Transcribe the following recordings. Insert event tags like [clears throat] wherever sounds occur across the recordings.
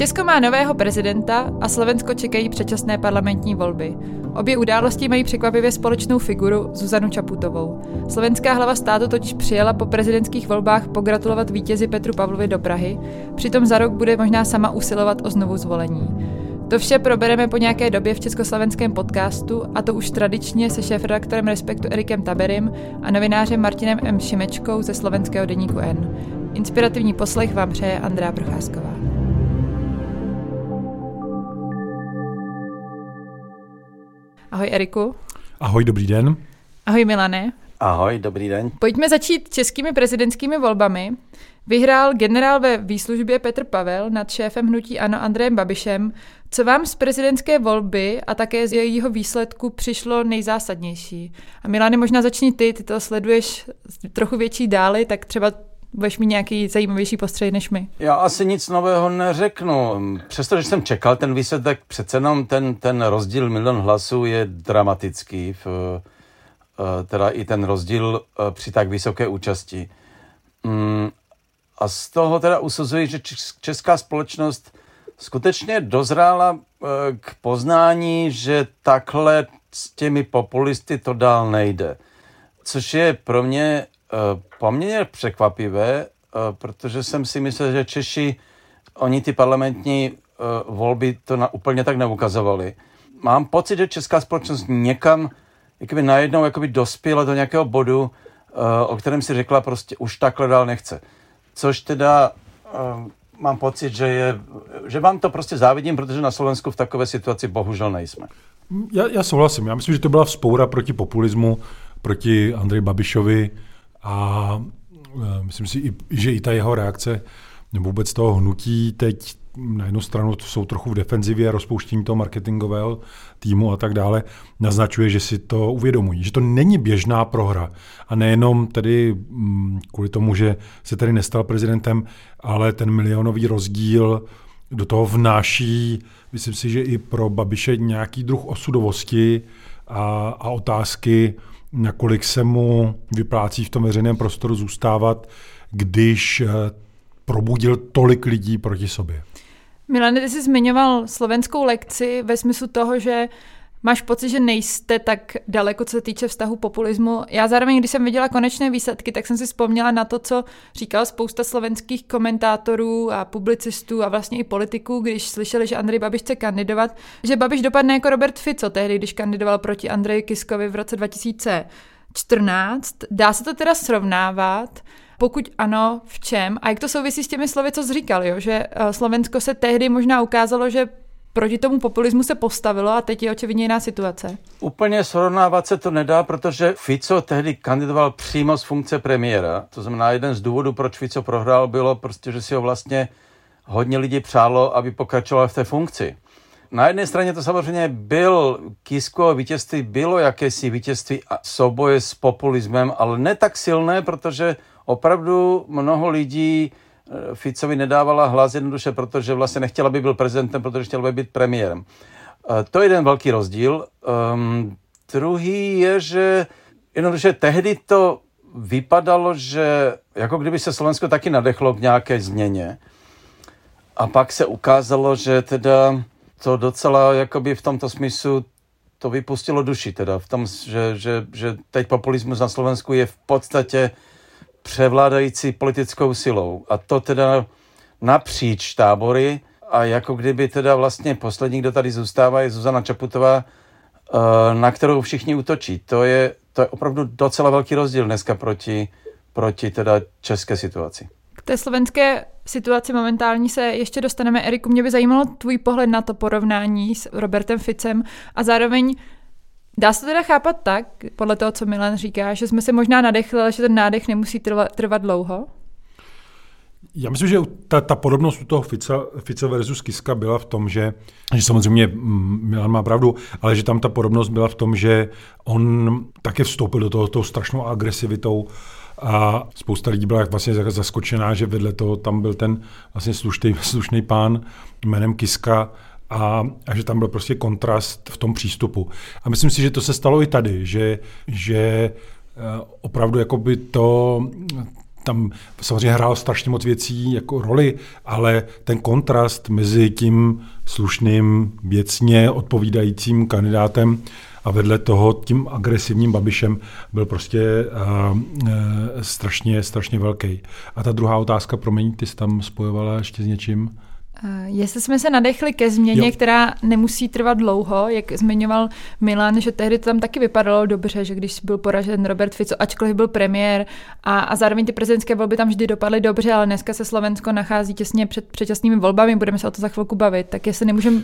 Česko má nového prezidenta a Slovensko čekají předčasné parlamentní volby. Obě události mají překvapivě společnou figuru Zuzanu Čaputovou. Slovenská hlava státu totiž přijela po prezidentských volbách pogratulovat vítězi Petru Pavlovi do Prahy, přitom za rok bude možná sama usilovat o znovu zvolení. To vše probereme po nějaké době v československém podcastu a to už tradičně se šéf-redaktorem Respektu Erikem Taberim a novinářem Martinem M. Šimečkou ze slovenského deníku N. Inspirativní poslech vám přeje Andrá Procházková. Ahoj Eriku. Ahoj, dobrý den. Ahoj Milane. Ahoj, dobrý den. Pojďme začít českými prezidentskými volbami. Vyhrál generál ve výslužbě Petr Pavel nad šéfem hnutí Ano Andrejem Babišem. Co vám z prezidentské volby a také z jejího výsledku přišlo nejzásadnější? A Milane, možná začni ty, ty to sleduješ trochu větší dály, tak třeba budeš mít nějaký zajímavější postřeh než my. Já asi nic nového neřeknu. Přestože jsem čekal ten výsledek, přece jenom ten, ten rozdíl milion hlasů je dramatický. V, eh, teda i ten rozdíl eh, při tak vysoké účasti. Mm, a z toho teda usuzuji, že česká společnost skutečně dozrála eh, k poznání, že takhle s těmi populisty to dál nejde. Což je pro mě poměrně překvapivé, eh, protože jsem si myslel, že Češi, oni ty parlamentní eh, volby to na, úplně tak neukazovali. Mám pocit, že česká společnost někam jakoby najednou jakoby dospěla do nějakého bodu, o kterém si řekla prostě už takhle dál nechce. Což teda mám pocit, že, je, že vám to prostě závidím, protože na Slovensku v takové situaci bohužel nejsme. Já, já souhlasím. Já myslím, že to byla vzpoura proti populismu, proti Andreji Babišovi, a e, myslím si, že i ta jeho reakce nebo vůbec toho hnutí teď na jednu stranu jsou trochu v defenzivě rozpouštění toho marketingového týmu a tak dále, naznačuje, že si to uvědomují, že to není běžná prohra. A nejenom tedy mm, kvůli tomu, že se tady nestal prezidentem, ale ten milionový rozdíl do toho vnáší, myslím si, že i pro Babiše nějaký druh osudovosti a, a otázky, nakolik se mu vyplácí v tom veřejném prostoru zůstávat, když eh, probudil tolik lidí proti sobě. Milane, ty jsi zmiňoval slovenskou lekci ve smyslu toho, že Máš pocit, že nejste tak daleko, co se týče vztahu populismu? Já zároveň, když jsem viděla konečné výsledky, tak jsem si vzpomněla na to, co říkal spousta slovenských komentátorů a publicistů a vlastně i politiků, když slyšeli, že Andrej Babiš chce kandidovat, že Babiš dopadne jako Robert Fico tehdy, když kandidoval proti Andreji Kiskovi v roce 2014. Dá se to teda srovnávat? Pokud ano, v čem? A jak to souvisí s těmi slovy, co jsi říkal, jo? že eh, Slovensko se tehdy možná ukázalo, že proti tomu populismu se postavilo a teď je očividně jiná situace. Úplně srovnávat se to nedá, protože Fico tehdy kandidoval přímo z funkce premiéra. To znamená, jeden z důvodů, proč Fico prohrál, bylo prostě, že si ho vlastně hodně lidí přálo, aby pokračoval v té funkci. Na jedné straně to samozřejmě byl Kisko vítězství, bylo jakési vítězství a souboje s populismem, ale ne tak silné, protože opravdu mnoho lidí Ficovi nedávala hlas jednoduše, protože vlastně nechtěla, aby byl prezidentem, protože chtěla by být premiérem. Eh, to je jeden velký rozdíl. Um, druhý je, že jednoduše tehdy to vypadalo, že jako kdyby se Slovensko taky nadechlo k nějaké změně. A pak se ukázalo, že teda to docela jakoby v tomto smyslu to vypustilo duši teda, v tom, že, že, že teď populismus na Slovensku je v podstatě převládající politickou silou. A to teda napříč tábory a jako kdyby teda vlastně poslední, kdo tady zůstává, je Zuzana Čaputová, eh, na kterou všichni útočí. To je, to je opravdu docela velký rozdíl dneska proti, proti teda české situaci. K té slovenské situaci momentální se ještě dostaneme. Eriku, mě by zajímalo tvůj pohled na to porovnání s Robertem Ficem a zároveň Dá se to teda chápat tak, podle toho, co Milan říká, že jsme se možná nadechli, ale že ten nádech nemusí trvat, trvat dlouho? Já myslím, že ta, ta podobnost u toho Fica, Fica versus Kiska byla v tom, že, že samozřejmě mm, Milan má pravdu, ale že tam ta podobnost byla v tom, že on také vstoupil do toho tou strašnou agresivitou a spousta lidí byla vlastně zaskočená, že vedle toho tam byl ten vlastně slušný, [laughs] slušný pán jménem Kiska, a, a že tam byl prostě kontrast v tom přístupu. A myslím si, že to se stalo i tady, že, že eh, opravdu jakoby to, tam samozřejmě hrál strašně moc věcí jako roli, ale ten kontrast mezi tím slušným, věcně odpovídajícím kandidátem a vedle toho tím agresivním Babišem byl prostě uh, uh, strašně, strašně velký. A ta druhá otázka, promiň, ty jsi tam spojovala ještě s něčím? Jestli jsme se nadechli ke změně, jo. která nemusí trvat dlouho, jak zmiňoval Milan, že tehdy to tam taky vypadalo dobře, že když byl poražen Robert Fico, ačkoliv byl premiér a, a zároveň ty prezidentské volby tam vždy dopadly dobře, ale dneska se Slovensko nachází těsně před předčasnými volbami, budeme se o to za chvilku bavit, tak jestli nemůžeme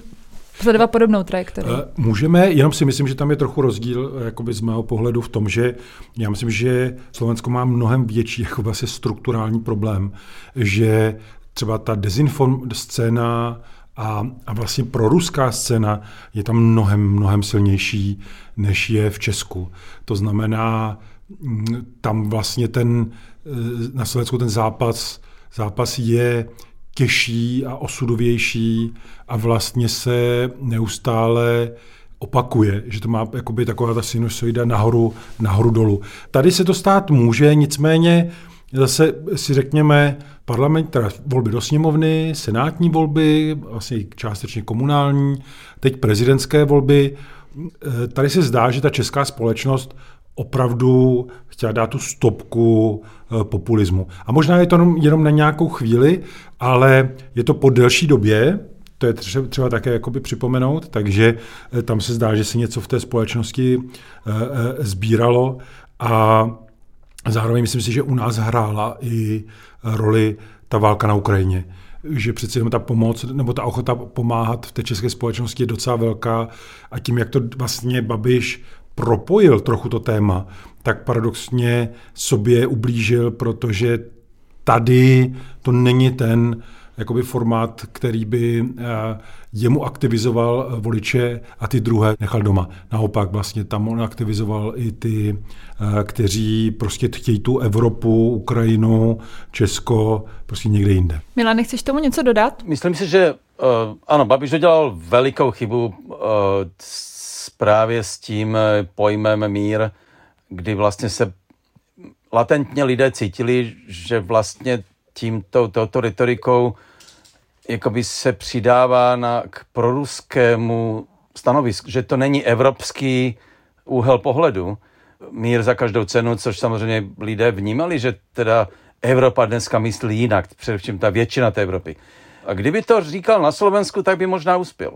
sledovat podobnou trajektorii. Eh, můžeme, jenom si myslím, že tam je trochu rozdíl eh, jakoby z mého pohledu v tom, že já myslím, že Slovensko má mnohem větší jako vlastně strukturální problém, že třeba ta dezinform scéna a, a vlastně proruská scéna je tam mnohem, mnohem silnější, než je v Česku. To znamená, mm, tam vlastně ten, eh, na Slovensku ten zápas, zápas je těžší a osudovější a vlastně se neustále opakuje, že to má jakoby taková ta sinusoida nahoru, nahoru dolů. Tady se to stát může, nicméně zase si řekněme, parlament, teda volby do sněmovny, senátní volby, vlastně částečně komunální, teď prezidentské volby. E, tady se zdá, že ta česká společnost opravdu chtěla dát tu stopku e, populismu. A možná je to jenom na nějakou chvíli, ale je to po delší době, to je třeba, třeba také jakoby připomenout, takže e, tam se zdá, že se něco v té společnosti sbíralo a zároveň myslím si, že u nás hrála i roli ta válka na Ukrajině. Že přeci jenom ta pomoc nebo ta ochota pomáhat v té české společnosti je docela velká. A tím, jak to vlastně Babiš propojil trochu to téma, tak paradoxně sobě ublížil, protože tady to není ten jakoby formát, který by eh, jemu aktivizoval voliče a ty druhé nechal doma. Naopak vlastně tam on aktivizoval i ty, eh, kteří prostě chtějí tu Evropu, Ukrajinu, Česko, prostě někde jinde. Milan, nechceš tomu něco dodat? Myslím si, že uh, ano, Babiš udělal velikou chybu uh, právě s tím pojmem mír, kdy vlastně se latentně lidé cítili, že vlastně tímto, touto retorikou jakoby se přidává na, k proruskému stanovisku, že to není evropský úhel pohledu, mír za každou cenu, což samozřejmě lidé vnímali, že teda Evropa dneska myslí jinak, především ta většina té Evropy. A kdyby to říkal na Slovensku, tak by možná uspěl.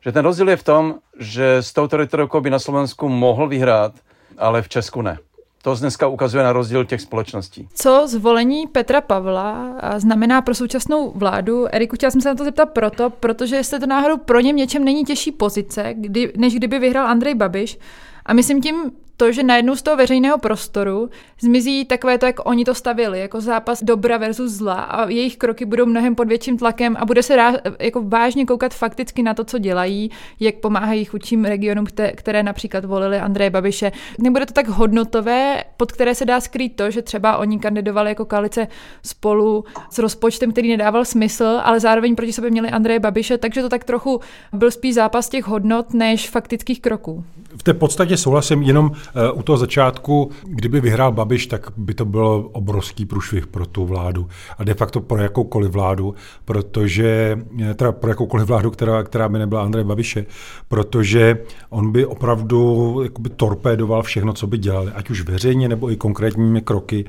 Že ten rozdíl je v tom, že s touto retorikou by na Slovensku mohl vyhrát, ale v Česku ne. To dneska ukazuje na rozdíl těch společností. Co zvolení Petra Pavla znamená pro současnou vládu? Eriku, chtěla jsem se na to zeptat proto, protože jestli to náhodou pro něm něčem není těžší pozice, kdy, než kdyby vyhrál Andrej Babiš. A myslím tím to, že najednou z toho veřejného prostoru zmizí takové to, jak oni to stavili, jako zápas dobra versus zla a jejich kroky budou mnohem pod větším tlakem a bude se rá, jako vážně koukat fakticky na to, co dělají, jak pomáhají chudším regionům, které například volili Andreje Babiše. Nebude to tak hodnotové, pod které se dá skrýt to, že třeba oni kandidovali jako koalice spolu s rozpočtem, který nedával smysl, ale zároveň proti sobě měli Andreje Babiše, takže to tak trochu byl spíš zápas těch hodnot než faktických kroků. V té podstatě souhlasím, jenom Eh, u toho začátku, kdyby vyhrál Babiš, tak by to bylo obrovský průšvih pro tu vládu. A de facto pro jakoukoliv vládu, protože, eh, teda pro jakoukoliv vládu, která, která by nebyla Andrej Babiše, protože on by opravdu jakoby torpédoval všechno, co by dělali, ať už veřejně nebo i konkrétními kroky.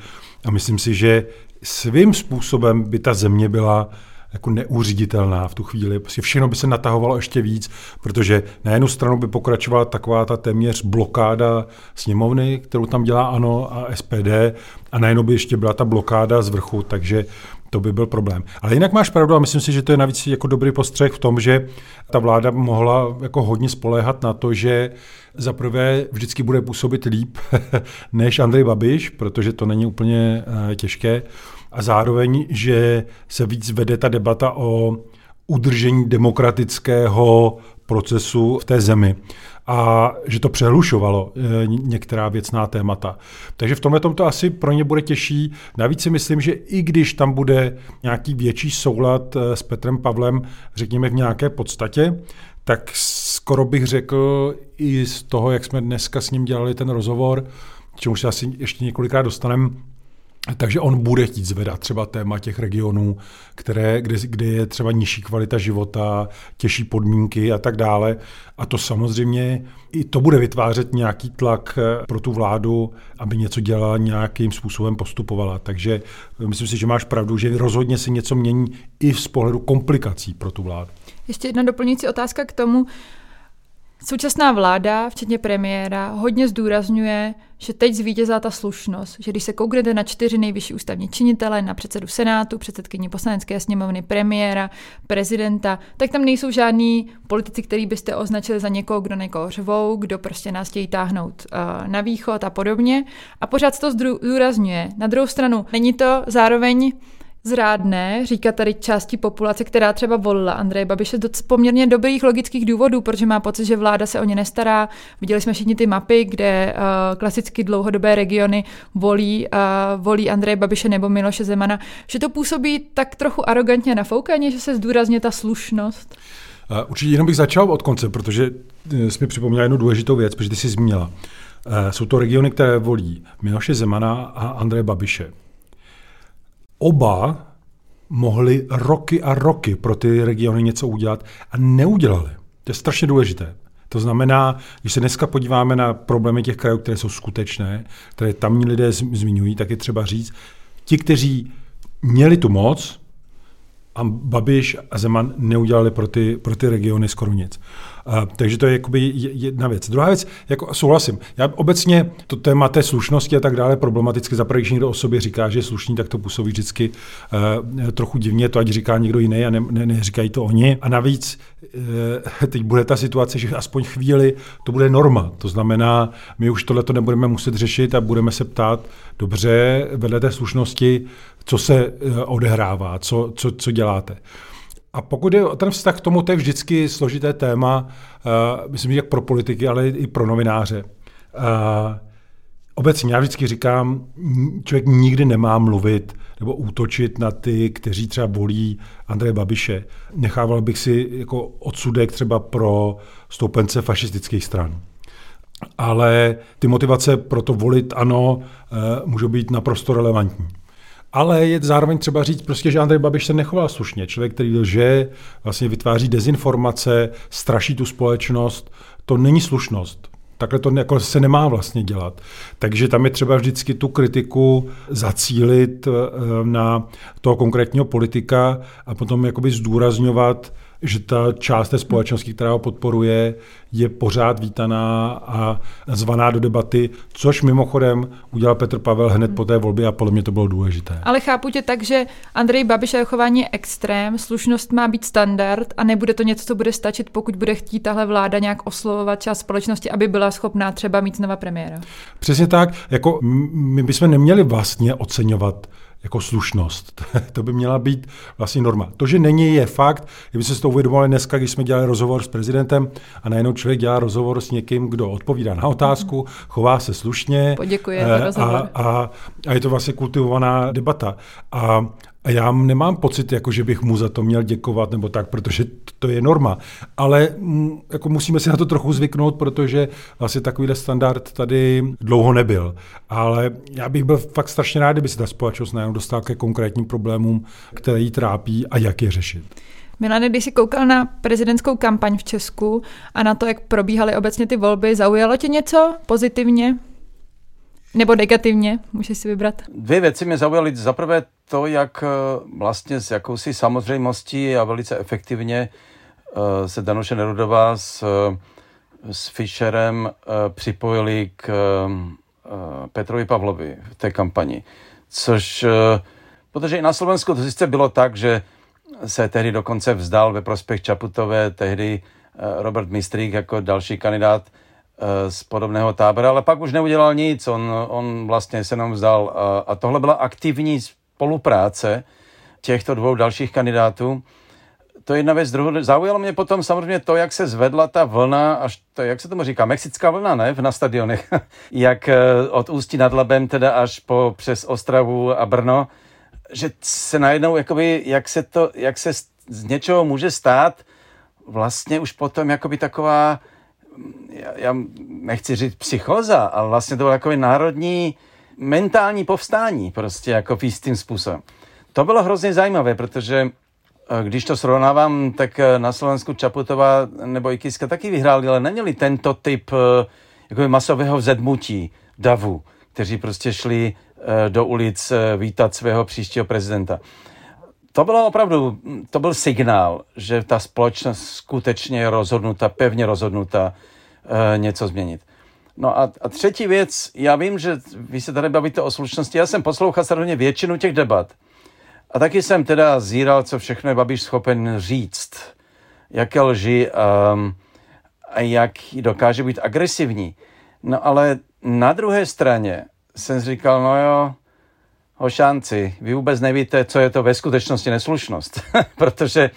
A myslím si, že svým způsobem by ta země byla jako neuříditelná v tu chvíli. Prostě všechno by se natahovalo ještě víc, protože na jednu stranu by pokračovala taková ta téměř blokáda sněmovny, kterou tam dělá ANO a SPD, a najednou by ještě byla ta blokáda z vrchu, takže to by byl problém. Ale jinak máš pravdu a myslím si, že to je navíc jako dobrý postřeh v tom, že ta vláda mohla jako hodně spoléhat na to, že za prvé vždycky bude působit líp [laughs] než Andrej Babiš, protože to není úplně uh, těžké a zároveň, že se víc vede ta debata o udržení demokratického procesu v té zemi a že to přehlušovalo e, některá věcná témata. Takže v tomhle to asi pro ně bude těžší. Navíc si myslím, že i když tam bude nějaký větší soulad e, s Petrem Pavlem, řekněme v nějaké podstatě, tak skoro bych řekl i z toho, jak jsme dneska s ním dělali ten rozhovor, čemu se asi ještě několikrát dostaneme, takže on bude chtít zvedat třeba téma těch regionů, které, kde, kde je třeba nižší kvalita života, těžší podmínky a tak dále. A to samozřejmě i to bude vytvářet nějaký tlak eh, pro tu vládu, aby něco dělala, nějakým způsobem postupovala. Takže myslím si, že máš pravdu, že rozhodně se něco mění i z pohledu komplikací pro tu vládu. Ještě jedna doplňující otázka k tomu. Současná vláda, včetně premiéra, hodně zdůrazňuje, že teď zvítězá ta slušnost, že když se kouknete na čtyři nejvyšší ústavní činitele, na předsedu Senátu, předsedkyni poslanecké sněmovny, premiéra, prezidenta, tak tam nejsou žádní politici, který byste označili za někoho, kdo někoho řvou, kdo prostě nás chtějí táhnout uh, na východ a podobně. A pořád to zdůrazňuje. Na druhou stranu, není to zároveň zrádné říkat tady části populace, která třeba volila Andreje Babiše z poměrně dobrých logických důvodů, protože má pocit, že vláda se o ně nestará. Viděli jsme všichni ty mapy, kde uh, klasicky dlouhodobé regiony volí, uh, volí Andreje Babiše nebo Miloše Zemana, že to působí tak trochu arrogantně nafoukaně, že se zdůrazně ta slušnost. Uh, určitě jenom bych začal od konce, protože eh, jsi mi připomněla jednu důležitou věc, protože ty jsi zmínila. Jsou to regiony, které volí Miloše Zemana a Andreje Babiše oba mohli roky a roky pro ty regiony něco udělat a neudělali. To je strašně důležité. To znamená, když se dneska podíváme na problémy těch krajů, které jsou skutečné, které tamní lidé zmiňují, tak je třeba říct, ti, kteří měli tu moc, a Babiš a Zeman neudělali pro ty, pro ty regiony skoro nic. Takže to je jakoby jedna věc. Druhá věc, jako souhlasím, já obecně to téma té slušnosti a tak dále problematicky, zaprvé, když někdo o sobě říká, že je slušný, tak to působí vždycky uh, trochu divně, to ať říká někdo jiný a ne, ne, neříkají to oni. A navíc uh, teď bude ta situace, že aspoň chvíli to bude norma. To znamená, my už tohle to nebudeme muset řešit a budeme se ptát, dobře, vedle té slušnosti, co se uh, odehrává, co, co, co děláte. A pokud je ten vztah k tomu, to je vždycky složité téma, uh, myslím, jak pro politiky, ale i pro novináře. Uh, obecně já vždycky říkám, člověk nikdy nemá mluvit nebo útočit na ty, kteří třeba volí Andreje Babiše. Nechával bych si jako odsudek třeba pro stoupence fašistických stran. Ale ty motivace pro to volit ano, uh, můžou být naprosto relevantní. Ale je zároveň třeba říct, prostě, že Andrej Babiš se nechoval slušně. Člověk, který lže, vlastně vytváří dezinformace, straší tu společnost, to není slušnost. Takhle to jako se nemá vlastně dělat. Takže tam je třeba vždycky tu kritiku zacílit eh, na toho konkrétního politika a potom jakoby zdůrazňovat, že ta část té společnosti, která ho podporuje, je pořád vítaná a zvaná do debaty, což mimochodem udělal Petr Pavel hned po té volbě a podle mě to bylo důležité. Ale chápu tě tak, že Andrej Babiš a chování je extrém, slušnost má být standard a nebude to něco, co bude stačit, pokud bude chtít tahle vláda nějak oslovovat část společnosti, aby byla schopná třeba mít znova premiéra. Přesně tak, jako my bychom neměli vlastně oceňovat jako slušnost. [laughs] to by měla být vlastně norma. To, že není, je fakt. Kdyby se to uvědomili dneska, když jsme dělali rozhovor s prezidentem a najednou člověk dělá rozhovor s někým, kdo odpovídá na otázku, chová se slušně. Poděkuje za eh. A, a, a je to vlastně kultivovaná debata. A, a já nemám pocit, jako že bych mu za to měl děkovat nebo tak, protože to je norma. Ale mm, jako musíme si na to trochu zvyknout, protože vlastně takovýhle standard tady dlouho nebyl. Ale já bych byl fakt strašně rád, kdyby se ta společnost najednou dostala ke konkrétním problémům, které jí trápí a jak je řešit. Milane, když jsi koukal na prezidentskou kampaň v Česku a na to, jak probíhaly obecně ty volby, zaujalo tě něco pozitivně? Nebo negativně, můžeš si vybrat. Dvě věci mě zaujaly. Za prvé to, jak eh, vlastně s jakousi samozřejmostí a velice efektivně eh, se Danuše Nerudová s, eh, s Fischerem připojili k Petrovi Pavlovi v té kampani. Což, protože i na Slovensku to sice bylo tak, že se tehdy dokonce vzdal ve prospěch Čaputové, tehdy Robert Mistrík jako další kandidát z podobného tábora, ale pak už neudělal nic, on, on vlastně se nám vzdal. A, a tohle byla aktivní spolupráce těchto dvou dalších kandidátů. To je jedna věc. Druhou, zaujalo mě potom samozřejmě to, jak se zvedla ta vlna, až to, jak se tomu říká, mexická vlna, ne, na stadionech, [laughs] jak eh, od Ústí nad Labem teda až po přes Ostravu a Brno, že se najednou, jakoby, jak se to, jak se z něčeho může stát, vlastně už potom jakoby taková já, já nechci říct psychoza, ale vlastně to byl takový národní, mentální povstání prostě jako jistým způsobem. To bylo hrozně zajímavé, protože eh, když to srovnávám, tak eh, na Slovensku Čaputová nebo i Kiska taky vyhráli, ale neměli tento typ eh, jako masového vzedmutí davu, kteří prostě šli do ulic vítat svého příštího prezidenta. To bylo opravdu, to byl signál, že ta společnost skutečně je rozhodnuta, pevně rozhodnuta něco změnit. No a, a třetí věc, já vím, že vy se tady bavíte o slušnosti, já jsem poslouchal samozřejmě většinu těch debat. A taky jsem teda zíral, co všechno je Babiš schopen říct. Jaké lži um, a jak dokáže být agresivní. No ale na druhé straně jsem říkal, no jo, hošanci, vy vůbec nevíte, co je to ve skutečnosti neslušnost. [laughs] Protože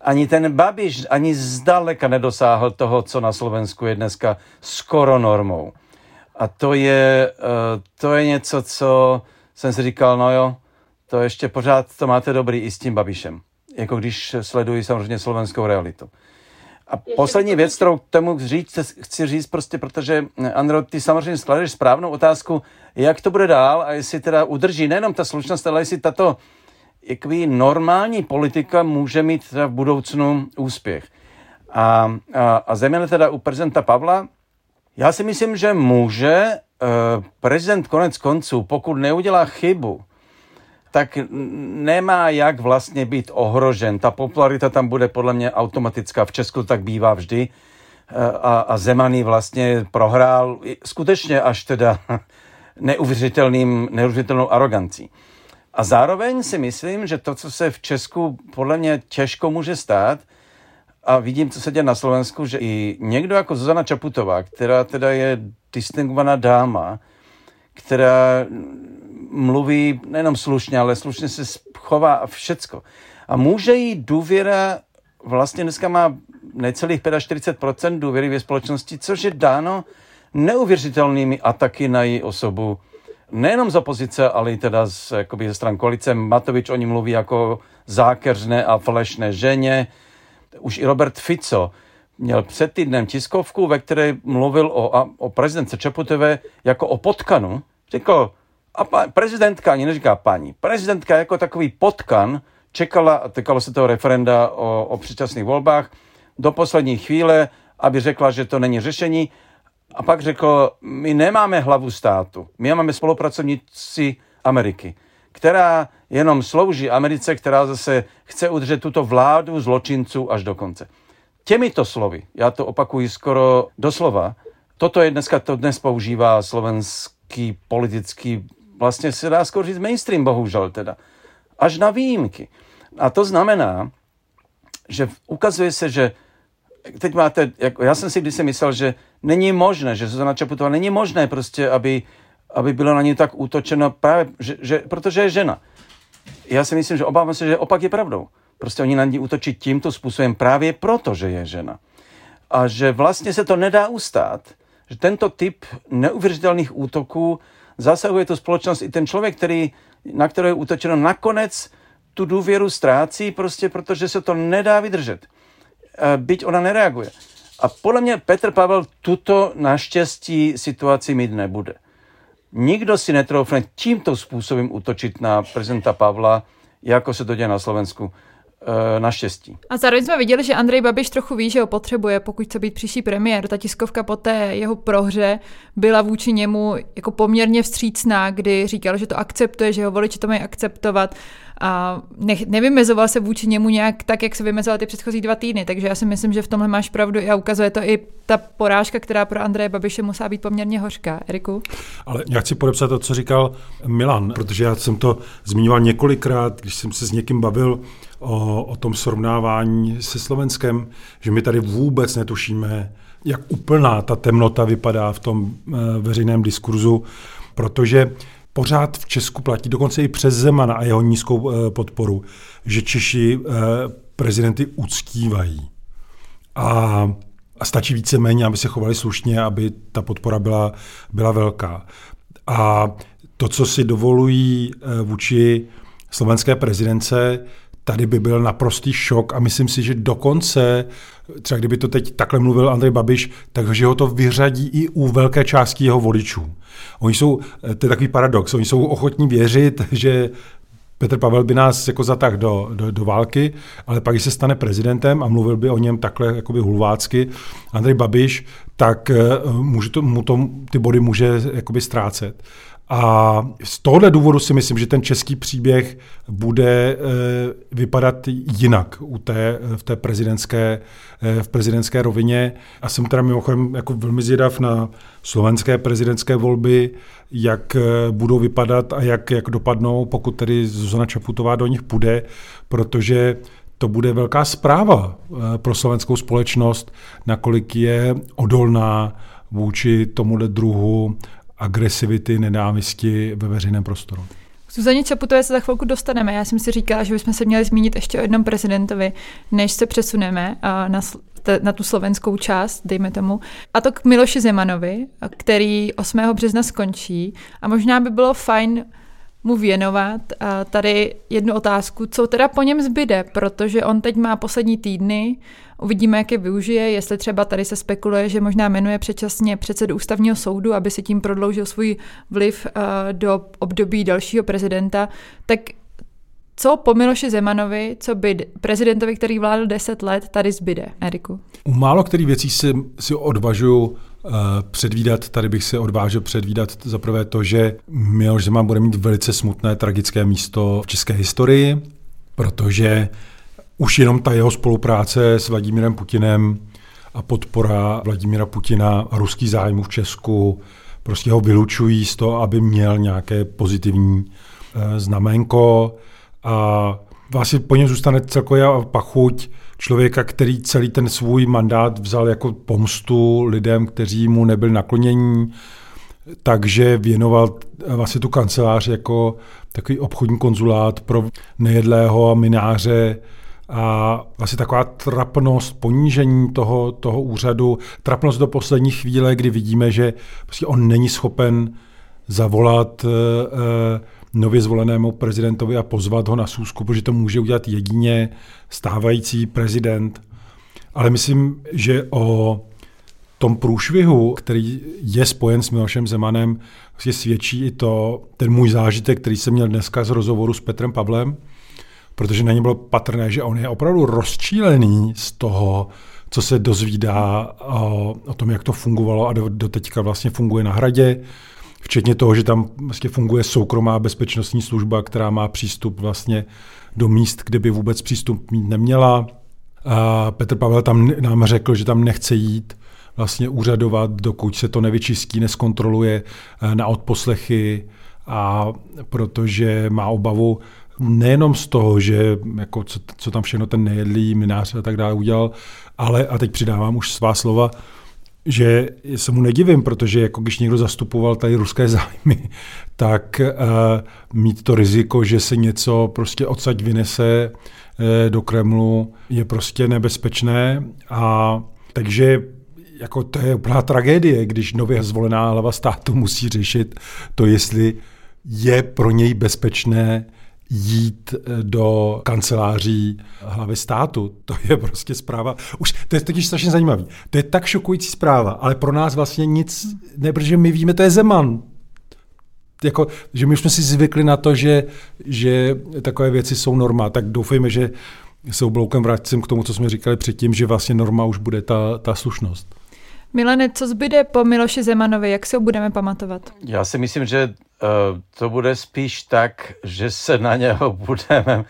ani ten Babiš ani zdaleka nedosáhl toho, co na Slovensku je dneska skoro normou. A to je, uh, to je něco, co jsem si říkal, no jo, to ještě pořád to máte dobrý i s tím Babišem. Jako když sleduji samozřejmě slovenskou realitu. A ještě poslední věc, kterou k tomu říct, chci říct prostě, protože Andro, ty samozřejmě skladeš správnou otázku, jak to bude dál a jestli teda udrží nejenom ta slušnost, ale jestli tato jaký normální politika může mít teda v budoucnu úspěch. A, a, a zejména teda u prezidenta Pavla, já si myslím, že může uh, prezident konec konců, pokud neudělá chybu, tak nemá jak vlastně být ohrožen. Ta popularita tam bude podle mě automatická. V Česku tak bývá vždy. Eh, a, a Zemaný vlastně prohrál skutečně až teda [laughs] neuvěřitelným, neuvěřitelnou arogancí. A zároveň si myslím, že to, co se v Česku podle mě těžko může stát, a vidím, co se děje na Slovensku, že i někdo jako Zuzana Čaputová, která teda je distingovaná dáma, která mluví nejenom slušně, ale slušně se chová a všecko. A může jí důvěra, vlastně dneska má necelých 45% důvěry ve společnosti, což je dáno neuvěřitelnými ataky na její osobu nejenom z opozice, ale i teda z, jakoby ze stran koalice. Matovič o ní mluví jako zákeřné a falešné ženě. Už i Robert Fico měl před týdnem tiskovku, ve které mluvil o, o prezidentce Čaputové jako o potkanu. Řekl, a pa, prezidentka ani neříká paní, prezidentka jako takový potkan čekala, týkalo se toho referenda o, o předčasných volbách, do poslední chvíle, aby řekla, že to není řešení a pak řekl, my nemáme hlavu státu, my máme spolupracovníci Ameriky, která jenom slouží Americe, která zase chce udržet tuto vládu zločinců až do konce. Těmito slovy, já to opakuji skoro doslova, toto je dneska, to dnes používá slovenský politický, vlastně se dá skoro říct mainstream, bohužel teda. Až na výjimky. A to znamená, že ukazuje se, že teď máte, jako, já jsem si když myslel, že není možné, že Zuzana Čaputová není možné prostě, aby, aby bylo na ní tak útočeno právě, že, že, protože je žena. Já si myslím, že obávám se, že opak je pravdou. Prostě oni na ní útočí tímto způsobem právě proto, že je žena. A že vlastně se to nedá ustát. Že tento typ neuvěřitelných útoků zasahuje tu společnost i ten člověk, který, na kterého je útočeno, nakonec tu důvěru ztrácí, prostě protože se to nedá vydržet. Byť ona nereaguje. A podle mě Petr Pavel tuto naštěstí situaci mít nebude. Nikdo si netroufne tímto způsobem útočit na prezidenta Pavla, jako se to děje na Slovensku. E, naštěstí. A zároveň jsme viděli, že Andrej Babiš trochu ví, že ho potřebuje, pokud chce být příští premiér. Ta tiskovka po té jeho prohře byla vůči němu jako poměrně vstřícná, kdy říkal, že to akceptuje, že ho voliči to mají akceptovat a ne, nevymezoval se vůči němu nějak tak, jak se vymezoval ty předchozí dva týdny. Takže já si myslím, že v tomhle máš pravdu a ukazuje to i ta porážka, která pro Andreje Babiše musela být poměrně hořká. Eriku? Ale já chci podepsat to, co říkal Milan, protože já jsem to zmiňoval několikrát, když jsem se s někým bavil o, o tom srovnávání se Slovenskem, že my tady vůbec netušíme, jak úplná ta temnota vypadá v tom e, veřejném diskurzu, protože pořád v Česku platí, dokonce i přes Zemana a jeho nízkou e, podporu, že Češi e, prezidenty uctívají. A, a stačí víceméně, aby se chovali slušně, aby ta podpora byla, byla velká. A to, co si dovolují vůči slovenské prezidence, tady by byl naprostý šok a myslím si, že dokonce, třeba kdyby to teď takhle mluvil Andrej Babiš, takže ho to vyřadí i u velké části jeho voličů. Oni jsou, to je takový paradox, oni jsou ochotní věřit, [laughs] že Petr Pavel by nás jako zatáhl do, do, do války, ale pak, když se stane prezidentem a mluvil by o něm takhle jakoby hulvácky, Andrej Babiš, tak může to, mu to, ty body může jakoby ztrácet. A z tohohle důvodu si myslím, že ten český příběh bude eh, vypadat jinak u té, v té prezidentské, eh, v prezidentské rovině. A jsem teda mimochodem jako velmi zvědav na slovenské prezidentské volby, jak eh, budou vypadat a jak, jak dopadnou, pokud tedy Zuzana Čaputová do nich půjde, protože to bude velká zpráva pro slovenskou společnost, nakolik je odolná vůči tomuhle druhu agresivity, nenávisti ve veřejném prostoru. Zuzaně Čaputové se za chvilku dostaneme. Já jsem si říkala, že bychom se měli zmínit ještě o jednom prezidentovi, než se přesuneme na, na tu slovenskou část, dejme tomu. A to k Miloši Zemanovi, který 8. března skončí. A možná by bylo fajn mu věnovat tady jednu otázku, co teda po něm zbyde, protože on teď má poslední týdny, uvidíme, jak je využije, jestli třeba tady se spekuluje, že možná jmenuje předčasně předsedu ústavního soudu, aby si tím prodloužil svůj vliv do období dalšího prezidenta, tak co po Miloši Zemanovi, co by prezidentovi, který vládl 10 let, tady zbyde, Eriku? U málo kterých věcí si, si odvažuji Eh, předvídat, tady bych se odvážil předvídat za prvé to, že Miloš Zeman bude mít velice smutné, tragické místo v české historii, protože už jenom ta jeho spolupráce s Vladimírem Putinem a podpora Vladimíra Putina a ruský zájmu v Česku prostě ho vylučují z toho, aby měl nějaké pozitivní eh, znamenko a vlastně po něm zůstane celkově pachuť člověka, který celý ten svůj mandát vzal jako pomstu lidem, kteří mu nebyli naklonění, takže věnoval vlastně tu kancelář jako takový obchodní konzulát pro nejedlého mináře a vlastně taková trapnost, ponížení toho, toho úřadu, trapnost do poslední chvíle, kdy vidíme, že prostě on není schopen zavolat uh, nově zvolenému prezidentovi a pozvat ho na sůzku, protože to může udělat jedině stávající prezident. Ale myslím, že o tom průšvihu, který je spojen s Milošem Zemanem, vlastně svědčí i to, ten můj zážitek, který jsem měl dneska z rozhovoru s Petrem Pavlem, protože na něm bylo patrné, že on je opravdu rozčílený z toho, co se dozvídá o, tom, jak to fungovalo a do, do teďka vlastně funguje na hradě, Včetně toho, že tam vlastně funguje soukromá bezpečnostní služba, která má přístup vlastně do míst, kde by vůbec přístup mít neměla. A Petr Pavel tam nám řekl, že tam nechce jít vlastně úřadovat, dokud se to nevyčistí, neskontroluje eh, na odposlechy a protože má obavu nejenom z toho, že jako co, co tam všechno ten nejedlý minář a tak dále udělal, ale, a teď přidávám už svá slova, že se mu nedivím, protože jako když někdo zastupoval tady ruské zájmy, tak uh, mít to riziko, že se něco prostě odsaď vynese uh, do Kremlu, je prostě nebezpečné. A takže jako to je úplná tragédie, když nově zvolená hlava státu musí řešit to, jestli je pro něj bezpečné jít eh, do kanceláří hlavy státu. To je prostě zpráva. Už to je totiž strašně zajímavý. To je tak šokující zpráva, ale pro nás vlastně nic, ne, protože my víme, to je Zeman. Jako, že my jsme si zvykli na to, že, že takové věci jsou norma, tak doufejme, že se obloukem vrátím k tomu, co jsme říkali předtím, že vlastně norma už bude ta, ta slušnost. Milane, co zbyde po Miloši Zemanovi, jak se ho budeme pamatovat? Já si myslím, že uh, to bude spíš tak, že se na něho [laughs] budeme,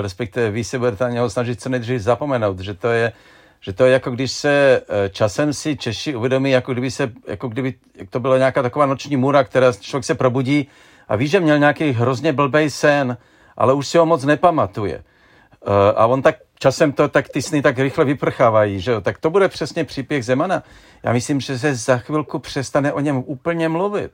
respektive vy se budete na něho snažit co nejdřív zapomenout, že to je, že to je jako když se uh, časem si Češi uvědomí, jako kdyby, se, jako kdyby jak to byla nějaká taková noční můra, která člověk se probudí a ví, že měl nějaký hrozně blbej sen, ale už si ho moc nepamatuje. Uh, a on tak časem to tak ty sny tak rychle vyprchávají, že jo? Tak to bude přesně příběh Zemana. Já myslím, že se za chvilku přestane o něm úplně mluvit.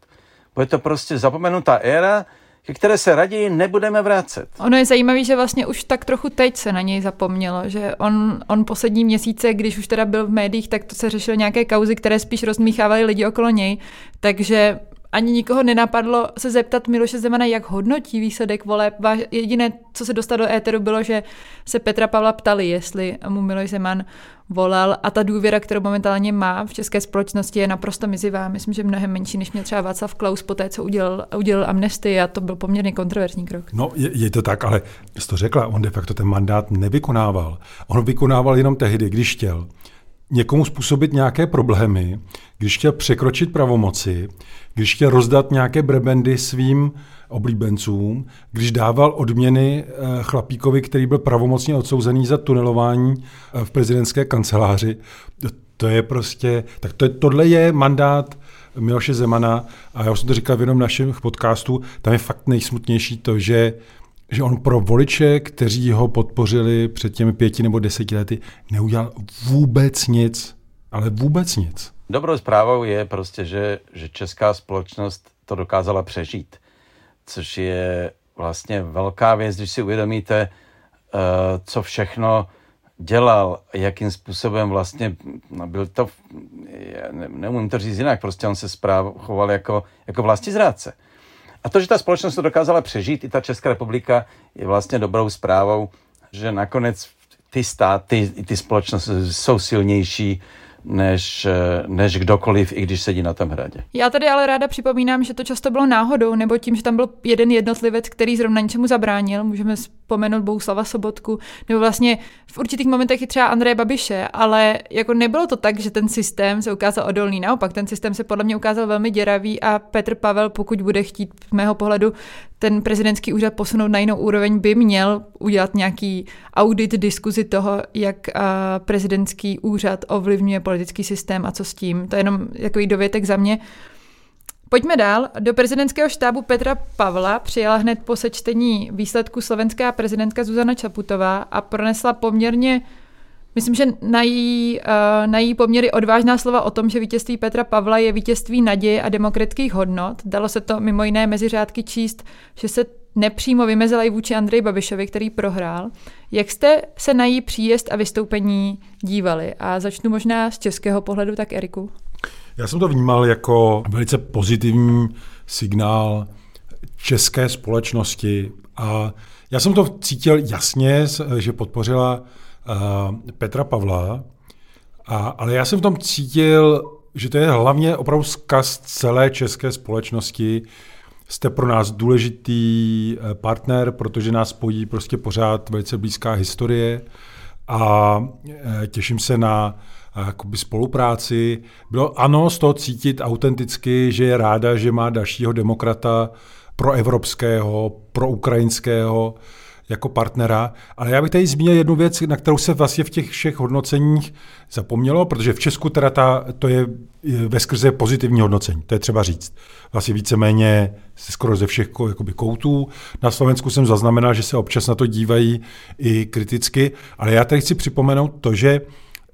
Bude to prostě zapomenutá éra, ke které se raději nebudeme vracet. Ono je zajímavé, že vlastně už tak trochu teď se na něj zapomnělo, že on, on poslední měsíce, když už teda byl v médiích, tak to se řešilo nějaké kauzy, které spíš rozmíchávaly lidi okolo něj, takže ani nikoho nenapadlo se zeptat Miloše Zemana, jak hodnotí výsledek voleb. Jediné, co se dostalo do éteru, bylo, že se Petra Pavla ptali, jestli mu Miloš Zeman volal a ta důvěra, kterou momentálně má v české společnosti, je naprosto mizivá. Myslím, že mnohem menší, než mě třeba Václav Klaus po té, co udělal, udělal amnestii a to byl poměrně kontroverzní krok. No, je, je to tak, ale jsi to řekla, on de facto ten mandát nevykonával. On vykonával jenom tehdy, když chtěl někomu způsobit nějaké problémy, když chtěl překročit pravomoci, když chtěl rozdat nějaké brebendy svým oblíbencům, když dával odměny eh, chlapíkovi, který byl pravomocně odsouzený za tunelování eh, v prezidentské kanceláři. To je prostě, tak to je, tohle je mandát Miloše Zemana a já už jsem to říkal v jednom našem podcastu, tam je fakt nejsmutnější to, že že on pro voliče, kteří ho podpořili před těmi pěti nebo deseti lety, neudělal vůbec nic. Ale vůbec nic. Dobrou zprávou je prostě, že, že česká společnost to dokázala přežít, což je vlastně velká věc, když si uvědomíte, uh, co všechno dělal, jakým způsobem vlastně, no byl to, ne, neumím to říct jinak, prostě on se choval jako, jako vlastizrádce. A to, že ta společnost to dokázala přežít, i ta Česká republika, je vlastně dobrou zprávou, že nakonec ty státy, i ty společnosti jsou silnější, než, než kdokoliv, i když sedí na tom hradě. Já tady ale ráda připomínám, že to často bylo náhodou, nebo tím, že tam byl jeden jednotlivec, který zrovna něčemu zabránil. Můžeme vzpomenout Bouslava Sobotku, nebo vlastně v určitých momentech i třeba Andreje Babiše, ale jako nebylo to tak, že ten systém se ukázal odolný. Naopak, ten systém se podle mě ukázal velmi děravý a Petr Pavel, pokud bude chtít z mého pohledu ten prezidentský úřad posunout na jinou úroveň, by měl udělat nějaký audit diskuzi toho, jak prezidentský úřad ovlivňuje politický systém a co s tím. To je jenom takový dovětek za mě. Pojďme dál. Do prezidentského štábu Petra Pavla přijela hned po sečtení výsledku slovenská prezidentka Zuzana Čaputová a pronesla poměrně, myslím, že na její, uh, na její poměry odvážná slova o tom, že vítězství Petra Pavla je vítězství naděje a demokratických hodnot. Dalo se to mimo jiné mezi řádky číst, že se nepřímo vymezila i vůči Andreji Babišovi, který prohrál. Jak jste se na její příjezd a vystoupení dívali? A začnu možná z českého pohledu, tak Eriku. Já jsem to vnímal jako velice pozitivní signál české společnosti a já jsem to cítil jasně, že podpořila Petra Pavla, a, ale já jsem v tom cítil, že to je hlavně opravdu zkaz celé české společnosti. Jste pro nás důležitý eh, partner, protože nás spojí prostě pořád velice blízká historie a eh, těším se na jakoby spolupráci. Bylo ano z toho cítit autenticky, že je ráda, že má dalšího demokrata pro evropského, pro ukrajinského jako partnera. Ale já bych tady zmínil jednu věc, na kterou se vlastně v těch všech hodnoceních zapomnělo, protože v Česku teda ta, to je ve skrze pozitivní hodnocení, to je třeba říct. Vlastně víceméně skoro ze všech jakoby, koutů. Na Slovensku jsem zaznamenal, že se občas na to dívají i kriticky, ale já tady chci připomenout to, že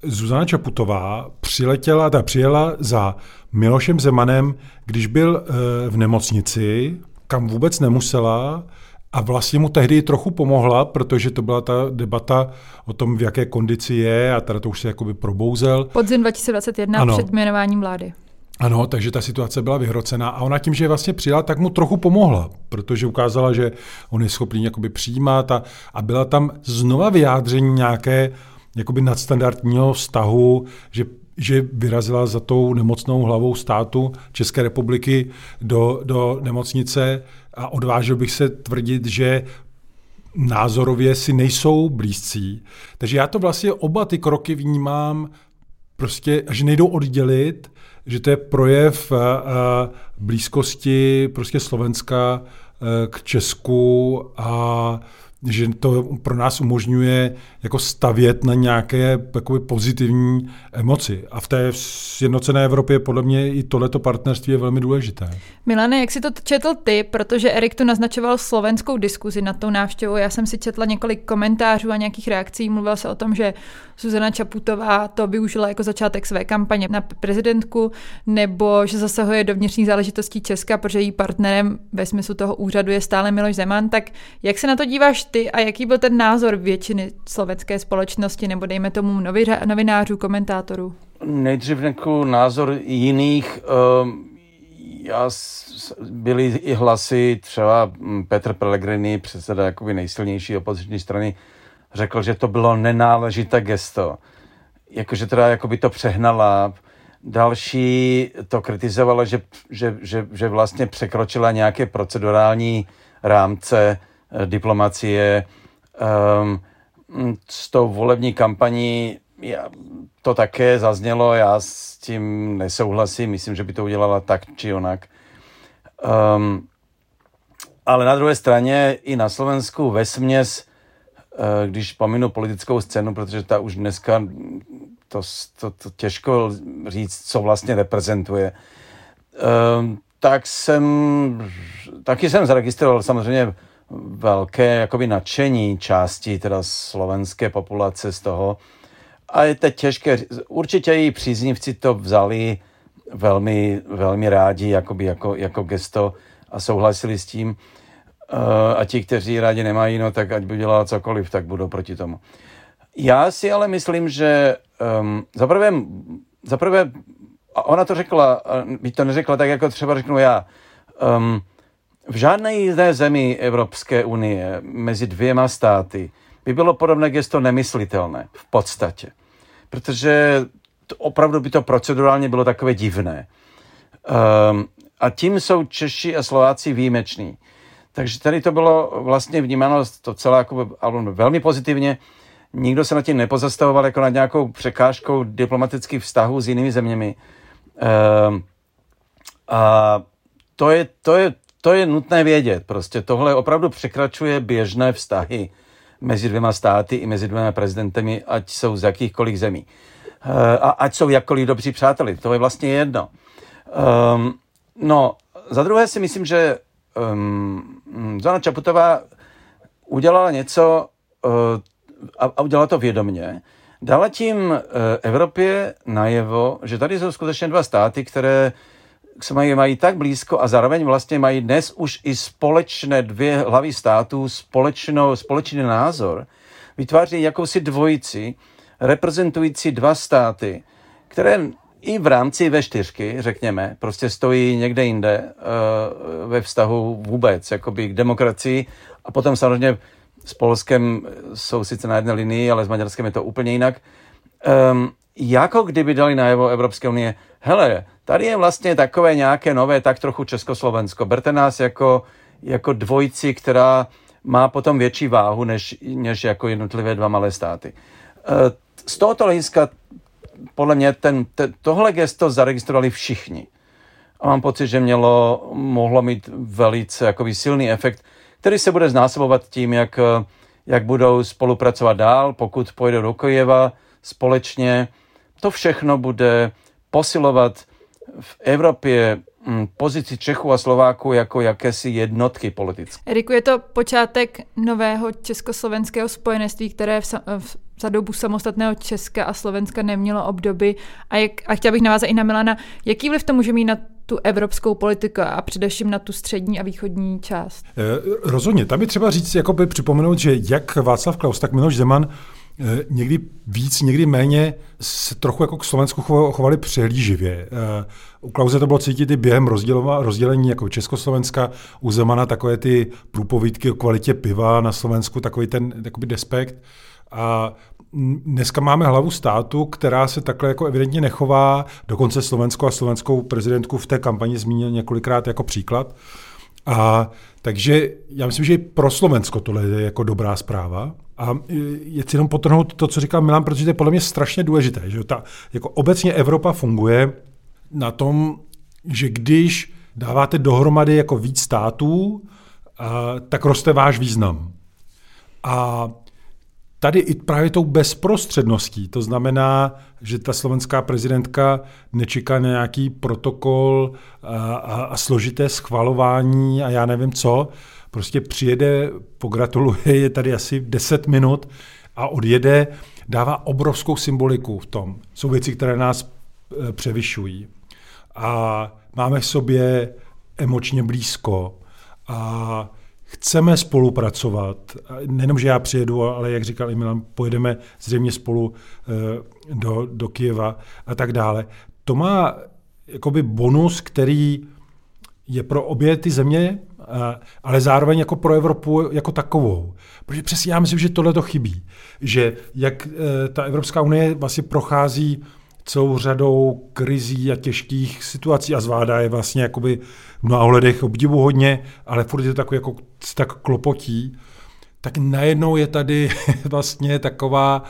Zuzana Čaputová přiletěla, ta přijela za Milošem Zemanem, když byl eh, v nemocnici, kam vůbec nemusela, a vlastně mu tehdy trochu pomohla, protože to byla ta debata o tom, v jaké kondici je a teda to už se jakoby probouzel. Podzim 2021 ano. před jmenováním vlády. Ano, takže ta situace byla vyhrocená a ona tím, že vlastně přijela, tak mu trochu pomohla, protože ukázala, že on je schopný jakoby přijímat a, a byla tam znova vyjádření nějaké jakoby nadstandardního vztahu, že že vyrazila za tou nemocnou hlavou státu České republiky do, do nemocnice a odvážil bych se tvrdit, že názorově si nejsou blízcí. Takže já to vlastně oba ty kroky vnímám prostě, že nejdou oddělit, že to je projev uh, blízkosti prostě Slovenska uh, k Česku a že to pro nás umožňuje jako stavět na nějaké jakoby, pozitivní emoci. A v té sjednocené Evropě podle mě i tohleto partnerství je velmi důležité. Milane, jak si to četl ty, protože Erik tu naznačoval slovenskou diskuzi nad tou návštěvou. Já jsem si četla několik komentářů a nějakých reakcí. Mluvil se o tom, že Zuzana Čaputová to využila jako začátek své kampaně na prezidentku, nebo že zasahuje do vnitřních záležitostí Česka, protože její partnerem ve smyslu toho úřadu je stále Miloš Zeman. Tak jak se na to díváš ty a jaký byl ten názor většiny slovenské společnosti nebo dejme tomu novinářů, komentátorů? Nejdřív nechci názor jiných. Ehm, já, byly i hlasy, třeba hm, Petr Pellegrini, předseda jakoby nejsilnější opoziční strany, řekl, že to bylo nenáležité gesto. Jakože teda jakoby to přehnala. Další to kritizovalo, že, že, že, že vlastně překročila nějaké procedurální rámce diplomacie. Um, s tou volební kampaní to také zaznělo, já s tím nesouhlasím, myslím, že by to udělala tak či onak. Um, ale na druhé straně i na Slovensku ve směs, uh, když pominu politickou scénu, protože ta už dneska to, to, to těžko říct, co vlastně reprezentuje, um, tak jsem, taky jsem zaregistroval samozřejmě velké jakoby nadšení části teda slovenské populace z toho, a je teď těžké, určitě její příznivci to vzali velmi, velmi rádi jakoby jako, jako gesto a souhlasili s tím. Uh, a ti, kteří rádi nemají, no tak ať by dělala cokoliv, tak budou proti tomu. Já si ale myslím, že um, zaprvé, zaprvé, a ona to řekla, by to neřekla tak, jako třeba řeknu já, um, v žádné jiné zemi Evropské unie mezi dvěma státy by bylo podobné gesto nemyslitelné v podstatě protože to, opravdu by to procedurálně bylo takové divné. Um, a tím jsou Češi a Slováci výjimeční. Takže tady to bylo vlastně vnímáno to celé jako, velmi pozitivně. Nikdo se nad tím nepozastavoval jako nad nějakou překážkou diplomatických vztahů s jinými zeměmi. Um, a to je, to, je, to je nutné vědět. Prostě tohle opravdu překračuje běžné vztahy mezi dvěma státy i mezi dvěma prezidentemi, ať jsou z jakýchkoliv zemí. Eh, a ať jsou jakkoliv dobří přáteli. To je vlastně jedno. Um, no, za druhé si myslím, že um, Zana Čaputová udělala něco uh, a, a udělala to vědomně. Dala tím uh, Evropě najevo, že tady jsou skutečně dva státy, které se mají, mají tak blízko a zároveň vlastně mají dnes už i společné dvě hlavy států, společno, společný názor, vytváří jakousi dvojici, reprezentující dva státy, které i v rámci V4, řekněme, prostě stojí někde jinde uh, ve vztahu vůbec, jakoby k demokracii a potom samozřejmě s Polskem jsou sice na jedné linii, ale s Maďarskem je to úplně jinak. Um, jako kdyby dali najevo Evropské unie, hele, tady je vlastně takové nějaké nové, tak trochu Československo. Berte nás jako, jako dvojici, která má potom větší váhu než, než jako jednotlivé dva malé státy. E, z tohoto hlediska podle mě ten, te, tohle gesto zaregistrovali všichni. A mám pocit, že mělo, mohlo mít velice jakoby silný efekt, který se bude znásobovat tím, jak, jak budou spolupracovat dál, pokud pojde do Kojeva společně. To všechno bude posilovat v Evropě mm, pozici Čechů a Slováků jako jakési jednotky politické. Eriku, je to počátek nového československého spojenství, které v, v, za dobu samostatného Česka a Slovenska nemělo obdoby. A, jak, a chtěla bych navázat i na Milana, jaký vliv to může mít na tu evropskou politiku a především na tu střední a východní část? Eh, rozhodně. Tam je třeba říct, jakoby připomenout, že jak Václav Klaus, tak Miloš Zeman někdy víc, někdy méně se trochu jako k Slovensku chovali přehlíživě. Eh, u Klauze to bylo cítit i během rozdělení jako Československa, u Zemana takové ty průpovídky o kvalitě piva na Slovensku, takový ten jakoby despekt. A dneska máme hlavu státu, která se takhle jako evidentně nechová, dokonce Slovensko a slovenskou prezidentku v té kampani zmínil několikrát jako příklad. A takže já myslím, že i pro Slovensko tohle je jako dobrá zpráva. A je jenom potrhnout to, co říkal Milan, protože to je podle mě strašně důležité. Že ta, jako obecně Evropa funguje na tom, že když dáváte dohromady jako víc států, a, tak roste váš význam. A tady i právě tou bezprostředností, to znamená, že ta slovenská prezidentka nečeká na nějaký protokol a, a, a složité schvalování a já nevím co, prostě přijede, pogratuluje, je tady asi 10 minut a odjede, dává obrovskou symboliku v tom. Jsou věci, které nás e, převyšují. A máme v sobě emočně blízko a chceme spolupracovat. Nejenom, že já přijedu, ale jak říkal i Milan, pojedeme zřejmě spolu e, do, do Kijeva a tak dále. To má jakoby bonus, který je pro obě ty země, ale zároveň jako pro Evropu jako takovou. Protože přesně já myslím, že tohle to chybí. Že jak ta Evropská unie vlastně prochází celou řadou krizí a těžkých situací a zvládá je vlastně jakoby v mnoha ohledech obdivuhodně, ale furt je to takový jako tak klopotí, tak najednou je tady [laughs] vlastně taková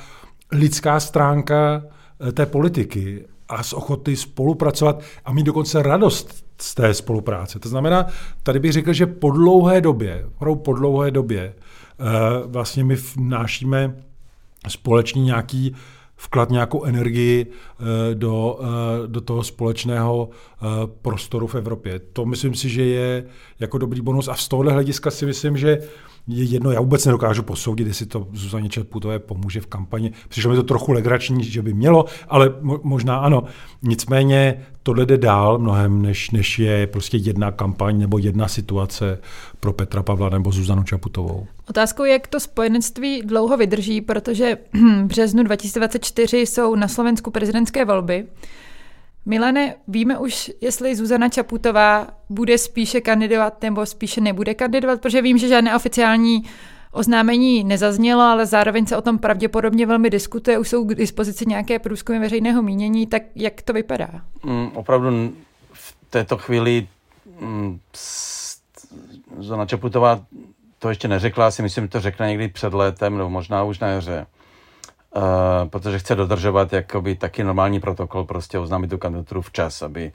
lidská stránka eh, té politiky a z ochoty spolupracovat a mít dokonce radost z té spolupráce. To znamená, tady bych řekl, že po dlouhé době, po dlouhé době, eh, vlastně my vnášíme společně nějaký vklad nějakou energii eh, do, eh, do toho společného eh, prostoru v Evropě. To myslím si, že je jako dobrý bonus a z tohohle hlediska si myslím, že je jedno, já vůbec nedokážu posoudit, jestli to Zuzaně Čeputové pomůže v kampani. Přišlo mi to trochu legrační, že by mělo, ale mo- možná ano. Nicméně tohle jde dál mnohem, než, než je prostě jedna kampaň nebo jedna situace pro Petra Pavla nebo Zuzanu Čaputovou. Otázkou je, jak to spojenectví dlouho vydrží, protože [clears throat] v březnu 2024 jsou na Slovensku prezidentské volby. Milene, víme už, jestli Zuzana Čaputová bude spíše kandidovat nebo spíše nebude kandidovat, protože vím, že žádné oficiální oznámení nezaznělo, ale zároveň se o tom pravděpodobně velmi diskutuje, už jsou k dispozici nějaké průzkumy veřejného mínění, tak jak to vypadá? Mm, opravdu v této chvíli mm, Zuzana Čaputová to ještě neřekla, si myslím, že to řekne někdy před létem, nebo možná už na jaře. Uh, protože chce dodržovat jakoby taky normální protokol, prostě oznámit tu kandidaturu včas, aby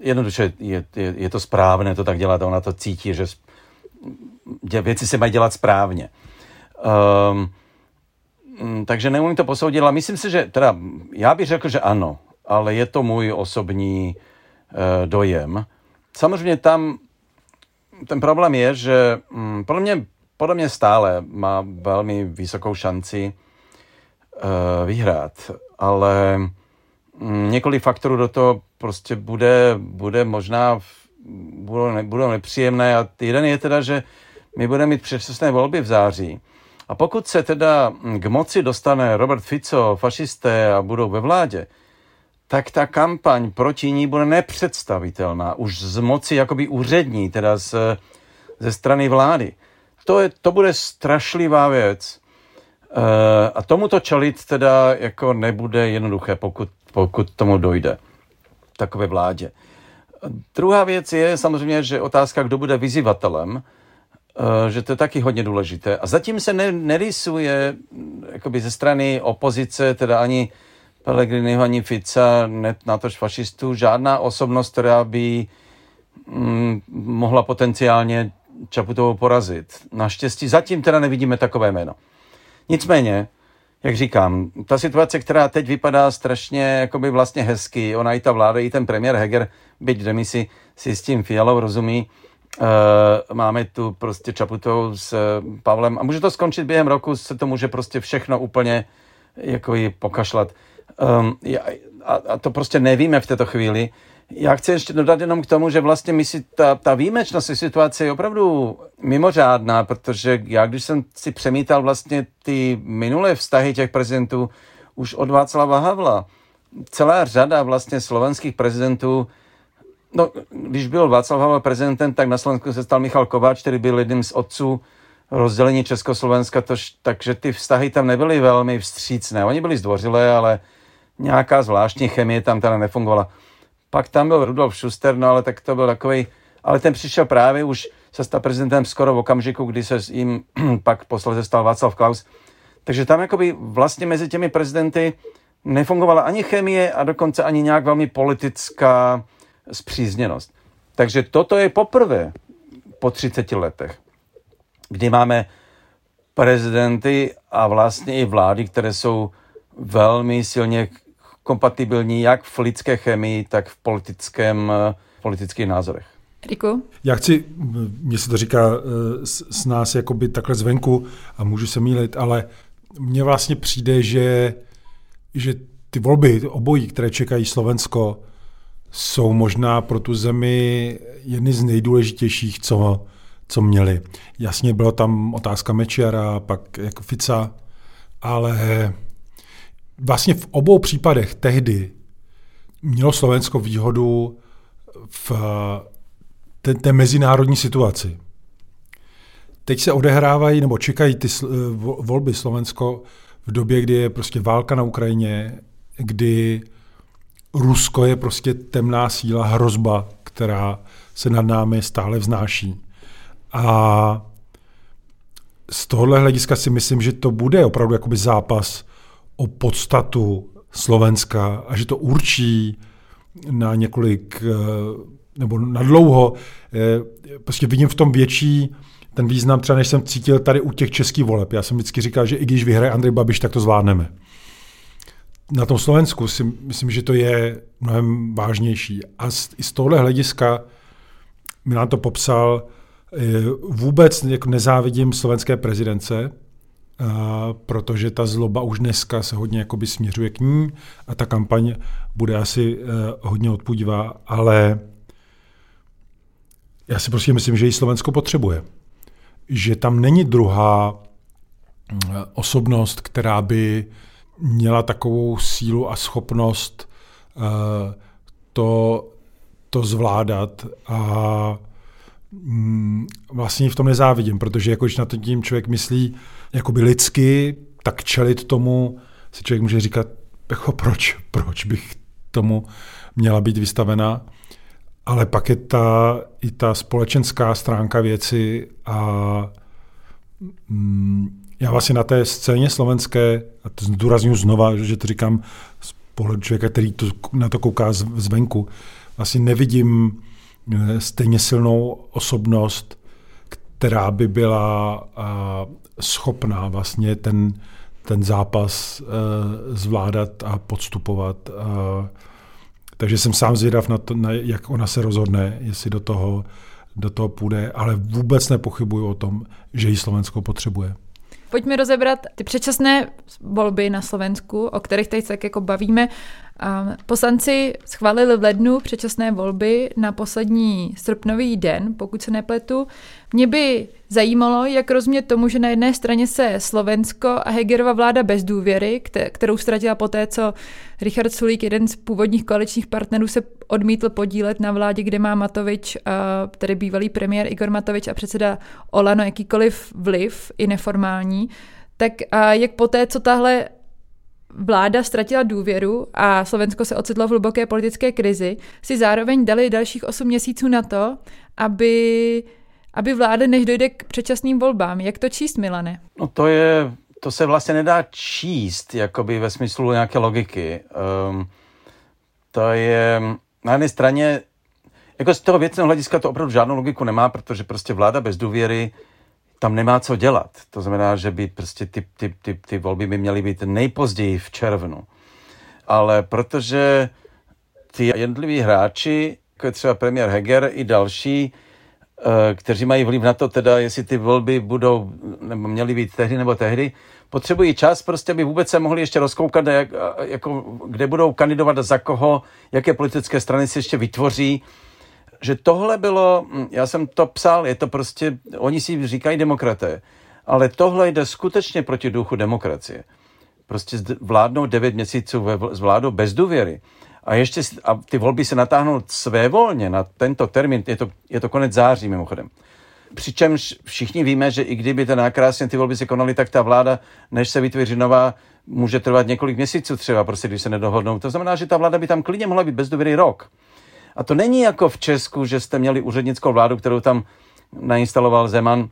jednoduše je, je, je to správné to tak dělat ona to cítí, že věci se mají dělat správně. Um, takže neumím to posoudit, ale myslím si, že teda já bych řekl, že ano, ale je to můj osobní uh, dojem. Samozřejmě tam ten problém je, že um, podle mě, podle mě stále má velmi vysokou šanci vyhrát, ale um, několik faktorů do toho prostě bude, bude možná budou, ne, budou nepříjemné a jeden je teda, že my budeme mít předčasné volby v září. A pokud se teda k moci dostane Robert Fico, fašisté a budou ve vládě, tak ta kampaň proti ní bude nepředstavitelná. Už z moci jakoby úřední, teda z, ze strany vlády. To, je, to bude strašlivá věc. Uh, a tomuto čelit teda jako nebude jednoduché, pokud, pokud tomu dojde. Takové vládě. Druhá věc je samozřejmě, že otázka, kdo bude vyzývatelem, eh, že to je taky hodně důležité. A zatím se nerysuje jakoby ze strany opozice, teda ani Pellegriniho, ani Fica, na tož fašistů, žádná osobnost, která by mm, mohla potenciálně Čaputovou porazit. Naštěstí zatím teda nevidíme takové jméno. Nicméně, jak říkám, ta situace, která teď vypadá strašně jakoby vlastně hezky, ona i ta vláda, i ten premiér Heger, byť demisi, si s tím Fialou rozumí, Uh, máme tu prostě Čaputou s uh, Pavlem a může to skončit během roku, se to může prostě všechno úplně jako ji pokašlat. Um, a, a to prostě nevíme v této chvíli. Já chci ještě dodat jenom k tomu, že vlastně my si ta, ta výjimečnost situace je opravdu mimořádná, protože já, když jsem si přemítal vlastně ty minulé vztahy těch prezidentů už od Václava Havla, celá řada vlastně slovenských prezidentů, no, když byl Václav Havel prezidentem, tak na Slovensku se stal Michal Kováč, který byl jedním z otců rozdělení Československa, tož, takže ty vztahy tam nebyly velmi vstřícné. Oni byli zdvořilé, ale nějaká zvláštní chemie tam teda nefungovala. Pak tam byl Rudolf Schuster, no ale tak to byl takový, ale ten přišel právě už se stal prezidentem skoro v okamžiku, kdy se s jim [clears throat] pak posledně stal Václav Klaus. Takže tam jakoby vlastně mezi těmi prezidenty nefungovala ani chemie a dokonce ani nějak velmi politická zpřízněnost. Takže toto je poprvé po 30 letech, kdy máme prezidenty a vlastně i vlády, které jsou velmi silně kompatibilní jak v lidské chemii, tak v politickém, politických názorech. Riku? Já chci, mně se to říká s, s nás jakoby takhle zvenku a můžu se mýlit, ale mně vlastně přijde, že, že ty volby, obojí, které čekají Slovensko, jsou možná pro tu zemi jedny z nejdůležitějších, co, co měli. Jasně byla tam otázka Mečiara, pak jako Fica, ale vlastně v obou případech tehdy mělo Slovensko výhodu v té, té mezinárodní situaci. Teď se odehrávají nebo čekají ty volby Slovensko v době, kdy je prostě válka na Ukrajině, kdy Rusko je prostě temná síla, hrozba, která se nad námi stále vznáší. A z tohohle hlediska si myslím, že to bude opravdu jakoby zápas o podstatu Slovenska a že to určí na několik eh, nebo na dlouho. Eh, prostě vidím v tom větší ten význam třeba, než jsem cítil tady u těch českých voleb. Já jsem vždycky říkal, že i když vyhraje Andrej Babiš, tak to zvládneme. Na tom Slovensku si myslím, že to je mnohem vážnější. A z, i z tohle hlediska Milan to popsal, eh, vůbec jako nezávidím slovenské prezidence, protože ta zloba už dneska se hodně jakoby směřuje k ní a ta kampaň bude asi eh, hodně odpudivá, ale já si prostě myslím, že ji Slovensko potřebuje. Že tam není druhá eh, osobnost, která by měla takovou sílu a schopnost eh, to, to zvládat a mm, vlastně v tom nezávidím, protože jako když na to tím člověk myslí jakoby lidsky, tak čelit tomu si člověk může říkat, jako proč, proč bych tomu měla být vystavena. Ale pak je ta, i ta společenská stránka věci a mm, já vlastně na té scéně slovenské, a to zdůraznuju znova, že to říkám z pohledu člověka, který to, na to kouká zvenku, vlastně nevidím eh, stejně silnou osobnost, která by byla schopná vlastně ten, ten zápas uh, zvládat a podstupovat. Uh, takže jsem sám zvědav na to, na, jak ona se rozhodne, jestli do toho, do toho půjde, ale vůbec nepochybuju o tom, že ji Slovensko potřebuje. Pojďme rozebrat ty předčasné volby na Slovensku, o kterých teď tak jako bavíme. Poslanci schválili v lednu předčasné volby na poslední srpnový den, pokud se nepletu. Mě by zajímalo, jak rozumět tomu, že na jedné straně se Slovensko a Hegerova vláda bez důvěry, kterou ztratila poté, co Richard Sulík, jeden z původních koaličních partnerů, se odmítl podílet na vládě, kde má Matovič, tedy bývalý premiér Igor Matovič a předseda Olano, jakýkoliv vliv, i neformální, tak jak poté, co tahle vláda ztratila důvěru a Slovensko se ocitlo v hluboké politické krizi, si zároveň dali dalších 8 měsíců na to, aby, aby vláda než dojde k předčasným volbám. Jak to číst, Milane? No to je, to se vlastně nedá číst, jakoby ve smyslu nějaké logiky. Um, to je na jedné straně, jako z toho věcného hlediska to opravdu žádnou logiku nemá, protože prostě vláda bez důvěry tam nemá co dělat. To znamená, že by prostě ty, ty, ty, ty volby by měly být nejpozději v červnu. Ale protože ty jednotliví hráči, jako je třeba premiér Heger i další, eh, kteří mají vliv na to, teda jestli ty volby budou, nebo měly být tehdy nebo tehdy, potřebují čas prostě, aby vůbec se mohli ještě rozkoukat, jak, jako, kde budou kandidovat za koho, jaké politické strany si ještě vytvoří, že tohle bylo, hm, já jsem to psal, je to prostě, oni si říkají demokraté, ale tohle jde skutečně proti duchu demokracie. Prostě vládnou devět měsíců ve, s vládou bez důvěry. A ještě a ty volby se natáhnou své volně na tento termín, je to, je to konec září mimochodem. Přičemž všichni víme, že i kdyby ten nákrásně ty volby se konaly, tak ta vláda, než se vytvoří nová, může trvat několik měsíců třeba, prostě když se nedohodnou. To znamená, že ta vláda by tam klidně mohla být bez důvěry rok. A to není jako v Česku, že jste měli úřednickou vládu, kterou tam nainstaloval Zeman, uh,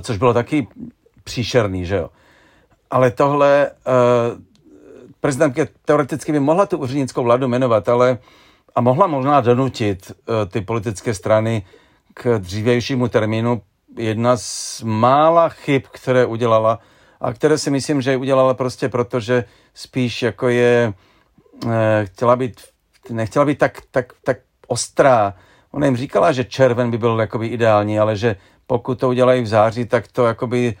což bylo taky příšerný, že jo. Ale tohle, uh, prezidentka teoreticky by mohla tu úřednickou vládu jmenovat, ale a mohla možná donutit uh, ty politické strany k dřívějšímu termínu. Jedna z mála chyb, které udělala a které si myslím, že udělala prostě proto, že spíš jako je chtěla být nechtěla být tak, tak, tak ostrá. Ona jim říkala, že červen by byl jakoby ideální, ale že pokud to udělají v září, tak to jakoby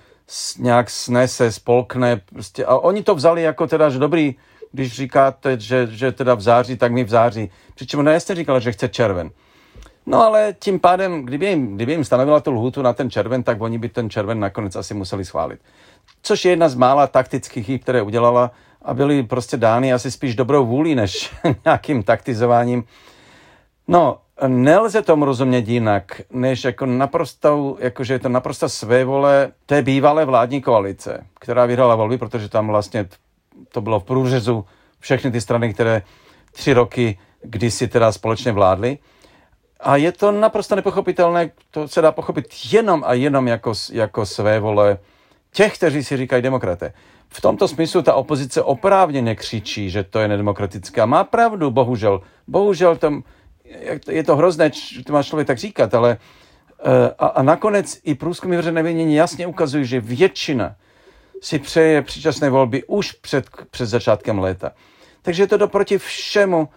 nějak snese, spolkne. Prostě. A oni to vzali jako teda, že dobrý, když říkáte, že, že teda v září, tak mi v září. Přičem ona jste říkala, že chce červen. No ale tím pádem, kdyby jim, kdyby jim stanovila tu lhutu na ten červen, tak oni by ten červen nakonec asi museli schválit. Což je jedna z mála taktických chyb, které udělala a byly prostě dány asi spíš dobrou vůlí, než [laughs] nějakým taktizováním. No, nelze tomu rozumět jinak, než jako naprostou, jakože je to naprosto své vole té bývalé vládní koalice, která vyhrala volby, protože tam vlastně to bylo v průřezu všechny ty strany, které tři roky kdysi teda společně vládly. A je to naprosto nepochopitelné, to se dá pochopit jenom a jenom jako, jako své vole těch, kteří si říkají demokraté. V tomto smyslu ta opozice oprávněně křičí, že to je nedemokratické. A má pravdu, bohužel. Bohužel tam, je to hrozné, to má člověk tak říkat, ale eh, a, a nakonec i průzkumy veřejné mění jasně ukazují, že většina si přeje předčasné volby už před, před začátkem léta. Takže je to doproti všemu,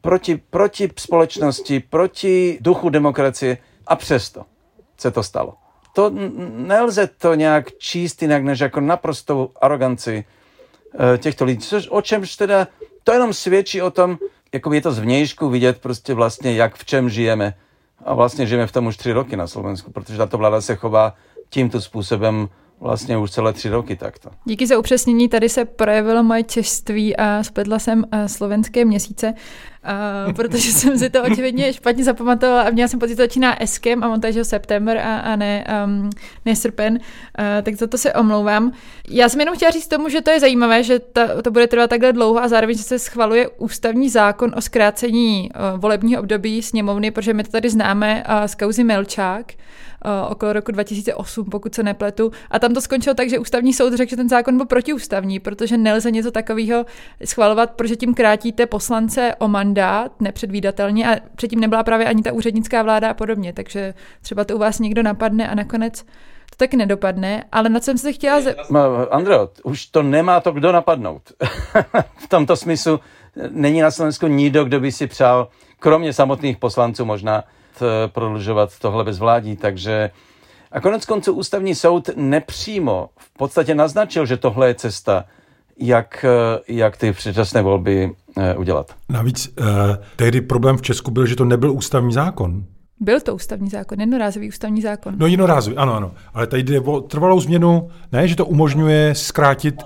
proti, proti společnosti, proti duchu demokracie a přesto se to stalo. To nelze to nějak číst jinak, než jako naprostou aroganci e, těchto lidí. Což, o čemž teda to jenom svědčí o tom, jako je to zvnějšku vidět prostě vlastně, jak v čem žijeme. A vlastně žijeme v tom už tři roky na Slovensku, protože tato vláda se chová tímto způsobem vlastně už celé tři roky takto. Díky za upřesnění, tady se projevilo moje čeství a spletla jsem eh, slovenské měsíce, a, [laughs] protože jsem si to očividně špatně zapamatovala a měla jsem pocit, že začíná Eskem a on takže september a, a ne, um, ne srpen, a, tak za to se omlouvám. Já jsem jenom chtěla říct tomu, že to je zajímavé, že ta, to bude trvat takhle dlouho a zároveň se schvaluje ústavní zákon o zkrácení volebního období sněmovny, protože my to tady známe z kauzy Melčák, okolo roku 2008, pokud se nepletu. A tam to skončilo tak, že ústavní soud řekl, že ten zákon byl protiústavní, protože nelze něco takového schvalovat, protože tím krátíte poslance o mandát nepředvídatelně a předtím nebyla právě ani ta úřednická vláda a podobně. Takže třeba to u vás někdo napadne a nakonec to taky nedopadne, ale na co jsem se chtěla... Ze... Andro, už to nemá to kdo napadnout. [laughs] v tomto smyslu není na Slovensku nikdo, kdo by si přál, kromě samotných poslanců možná, Eh, prodlužovat tohle bezvládí, takže a konec konců ústavní soud nepřímo v podstatě naznačil, že tohle je cesta, jak, eh, jak ty předčasné volby eh, udělat. Navíc eh, tehdy problém v Česku byl, že to nebyl ústavní zákon. Byl to ústavní zákon, jednorázový ústavní zákon. No jednorázový, ano, ano. Ale tady jde o trvalou změnu, ne, že to umožňuje zkrátit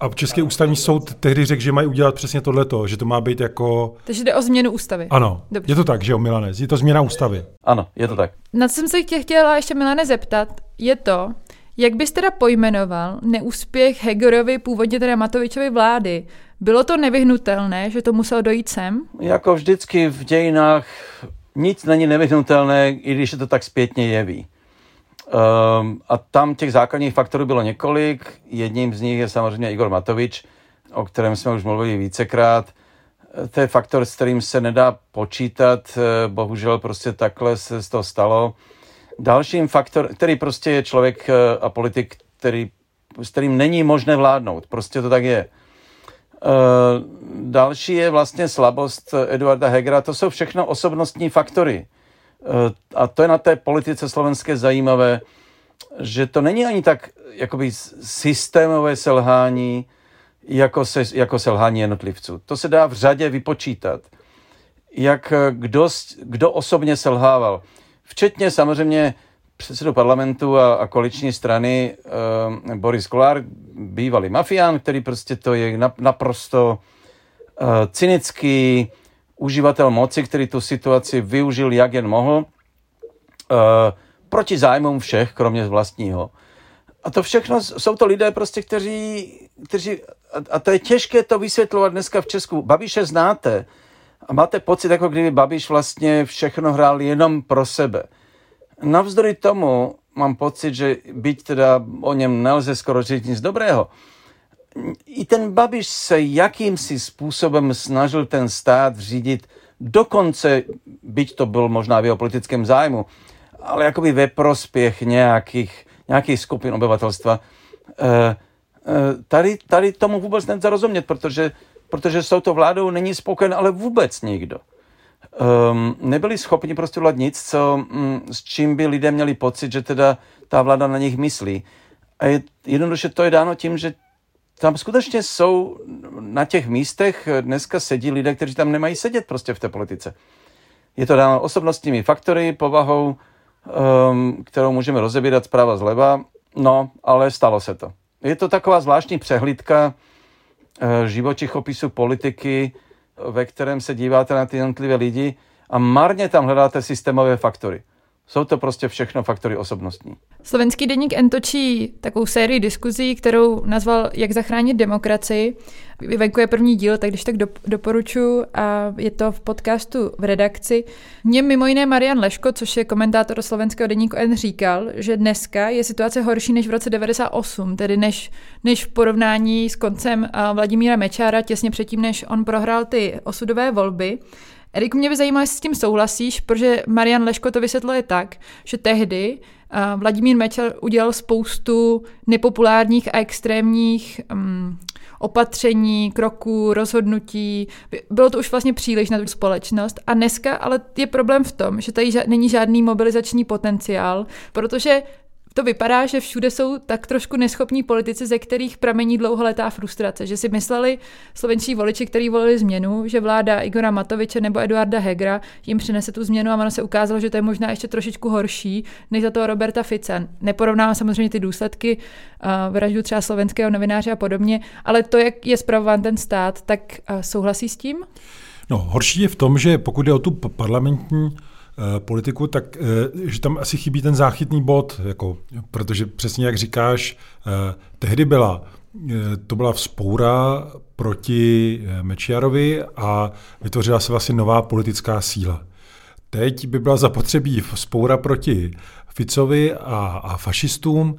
a Český ústavní soud tehdy řekl, že mají udělat přesně tohleto, že to má být jako... Takže jde o změnu ústavy. Ano, Dobře. je to tak, že jo, Milane? Je to změna ústavy. Ano, je to tak. Na co jsem se tě chtěla ještě, Milane, zeptat, je to, jak bys teda pojmenoval neúspěch Hegerovy, původně teda Matovičovy vlády? Bylo to nevyhnutelné, že to muselo dojít sem? Jako vždycky v dějinách nic není nevyhnutelné, i když se to tak zpětně jeví. Um, a tam těch základních faktorů bylo několik. Jedním z nich je samozřejmě Igor Matovič, o kterém jsme už mluvili vícekrát. To je faktor, s kterým se nedá počítat. Eh, bohužel prostě takhle se to stalo. Dalším faktor, který prostě je člověk eh, a politik, který, s kterým není možné vládnout. Prostě to tak je. Uh, další je vlastně slabost Eduarda Hegera. To jsou všechno osobnostní faktory. Eh, a to je na té politice slovenské zajímavé, že to není ani tak jakoby systémové selhání, jako, se, jako selhání jednotlivců. To se dá v řadě vypočítat. Jak eh, kdo, kdo osobně selhával. Včetně samozřejmě předsedu parlamentu a, a koaliční strany uh, Boris Kolár, bývalý mafián, který prostě to je naprosto uh, cynický, uživatel moci, který tu situaci využil, jak jen mohl, uh, proti zájmům všech, kromě vlastního. A to všechno jsou to lidé prostě, kteří, kteří a to je těžké to vysvětlovat dneska v Česku. Babiše znáte a máte pocit, jako kdyby Babiš vlastně všechno hrál jenom pro sebe. Navzdory tomu mám pocit, že byť teda o něm nelze skoro říct nic dobrého, i ten Babiš se jakýmsi způsobem snažil ten stát řídit, dokonce, byť to byl možná v jeho politickém zájmu, ale jakoby ve prospěch nějakých, nějakých skupin obyvatelstva. E, tady, tady tomu vůbec nelze rozumět, protože, protože s touto vládou není spokojen ale vůbec nikdo. Um, nebyli schopni prostě udělat nic, co, um, s čím by lidé měli pocit, že teda ta vláda na nich myslí. A je, jednoduše to je dáno tím, že tam skutečně jsou na těch místech, dneska sedí lidé, kteří tam nemají sedět prostě v té politice. Je to dáno osobnostními faktory, povahou, um, kterou můžeme rozebírat zprava zleva, no, ale stalo se to. Je to taková zvláštní přehlídka uh, živočichopisu politiky, ve kterém se díváte na ty jednotlivé lidi A marně tam hledáte systémové faktory. Jsou to prostě všechno faktory osobnostní. Slovenský deník N točí takovou sérii diskuzí, kterou nazval Jak zachránit demokracii. Venku je první díl, tak když tak do, doporučuji a je to v podcastu v redakci. Mně mimo jiné Marian Leško, což je komentátor slovenského deníku N, říkal, že dneska je situace horší než v roce 98, tedy než, než v porovnání s koncem Vladimíra Mečára těsně předtím, než on prohrál ty osudové volby. Eriku, mě by zajímalo, jestli s tím souhlasíš, protože Marian Leško to vysvětluje tak, že tehdy uh, Vladimír Mečer udělal spoustu nepopulárních a extrémních um, opatření, kroků, rozhodnutí. Bylo to už vlastně příliš na tu společnost. A dneska ale je problém v tom, že tady není žádný mobilizační potenciál, protože to vypadá, že všude jsou tak trošku neschopní politici, ze kterých pramení dlouholetá frustrace, že si mysleli slovenští voliči, kteří volili změnu, že vláda Igora Matoviče nebo Eduarda Hegra jim přinese tu změnu a ono se ukázalo, že to je možná ještě trošičku horší než za toho Roberta Fica. Neporovnám samozřejmě ty důsledky uh, vraždu třeba slovenského novináře a podobně, ale to, jak je zpravován ten stát, tak uh, souhlasí s tím? No, horší je v tom, že pokud je o tu parlamentní Eh, politiku, tak eh, že tam asi chybí ten záchytný bod, jako, protože přesně jak říkáš, eh, tehdy byla to byla vzpoura proti Mečiarovi a vytvořila se vlastně nová politická síla. Teď by byla zapotřebí vzpoura proti Ficovi a, a fašistům,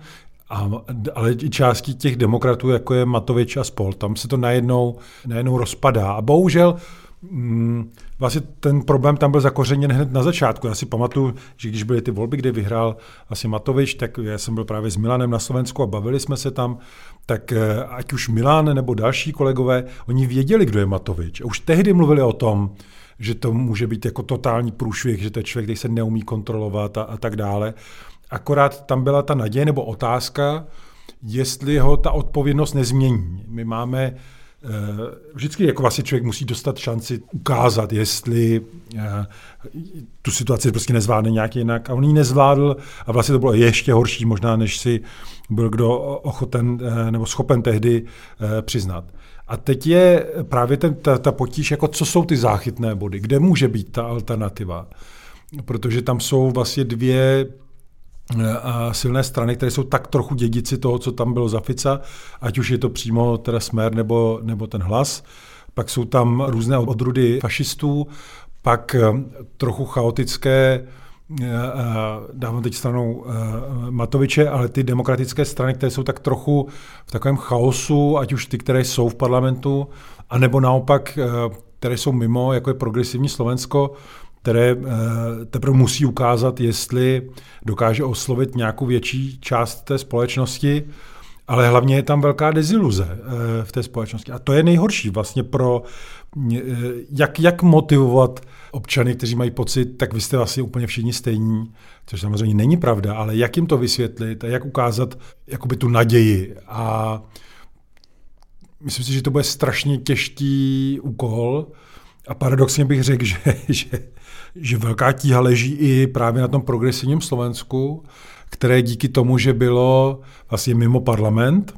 a, ale i části těch demokratů, jako je Matovič a spol, tam se to najednou, najednou rozpadá. A bohužel mm, vlastně ten problém tam byl zakořeněn hned na začátku. Já si pamatuju, že když byly ty volby, kde vyhrál asi Matovič, tak já jsem byl právě s Milanem na Slovensku a bavili jsme se tam, tak eh, ať už Milan nebo další kolegové, oni věděli, kdo je Matovič. A už tehdy mluvili o tom, že to může být jako totální průšvih, že to je člověk, který se neumí kontrolovat a, a tak dále. Akorát tam byla ta naděje nebo otázka, jestli ho ta odpovědnost nezmění. My máme vždycky jako vlastně člověk musí dostat šanci ukázat, jestli eh, tu situaci prostě nezvládne nějak jinak. A on ji nezvládl a vlastně to bylo ještě horší možná, než si byl kdo ochoten eh, nebo schopen tehdy přiznat. A teď je právě ten, ta, ta potíž, jako co jsou ty záchytné body, kde může být ta alternativa. Protože tam jsou vlastně dvě a silné strany, které jsou tak trochu dědici toho, co tam bylo za Fica, ať už je to přímo teda Smer nebo, nebo ten hlas. Pak jsou tam různé odrudy fašistů, pak eh, trochu chaotické eh, dávám teď stranou eh, Matoviče, ale ty demokratické strany, které jsou tak trochu v takovém chaosu, ať už ty, které jsou v parlamentu, anebo naopak, které jsou mimo, jako je progresivní Slovensko, které eh, teprve musí ukázat, jestli dokáže oslovit nějakou větší část té společnosti, ale hlavně je tam velká deziluze eh, v té společnosti. A to je nejhorší vlastně pro, eh, jak, jak motivovat občany, kteří mají pocit, tak vy jste vlastně úplně všichni stejní, což samozřejmě není pravda, ale jak jim to vysvětlit a jak ukázat jakoby tu naději. A myslím si, že to bude strašně těžký úkol, a paradoxně bych řekl, že, [laughs] že že velká tíha leží i právě na tom progresivním Slovensku, které díky tomu, že bylo vlastně mimo parlament,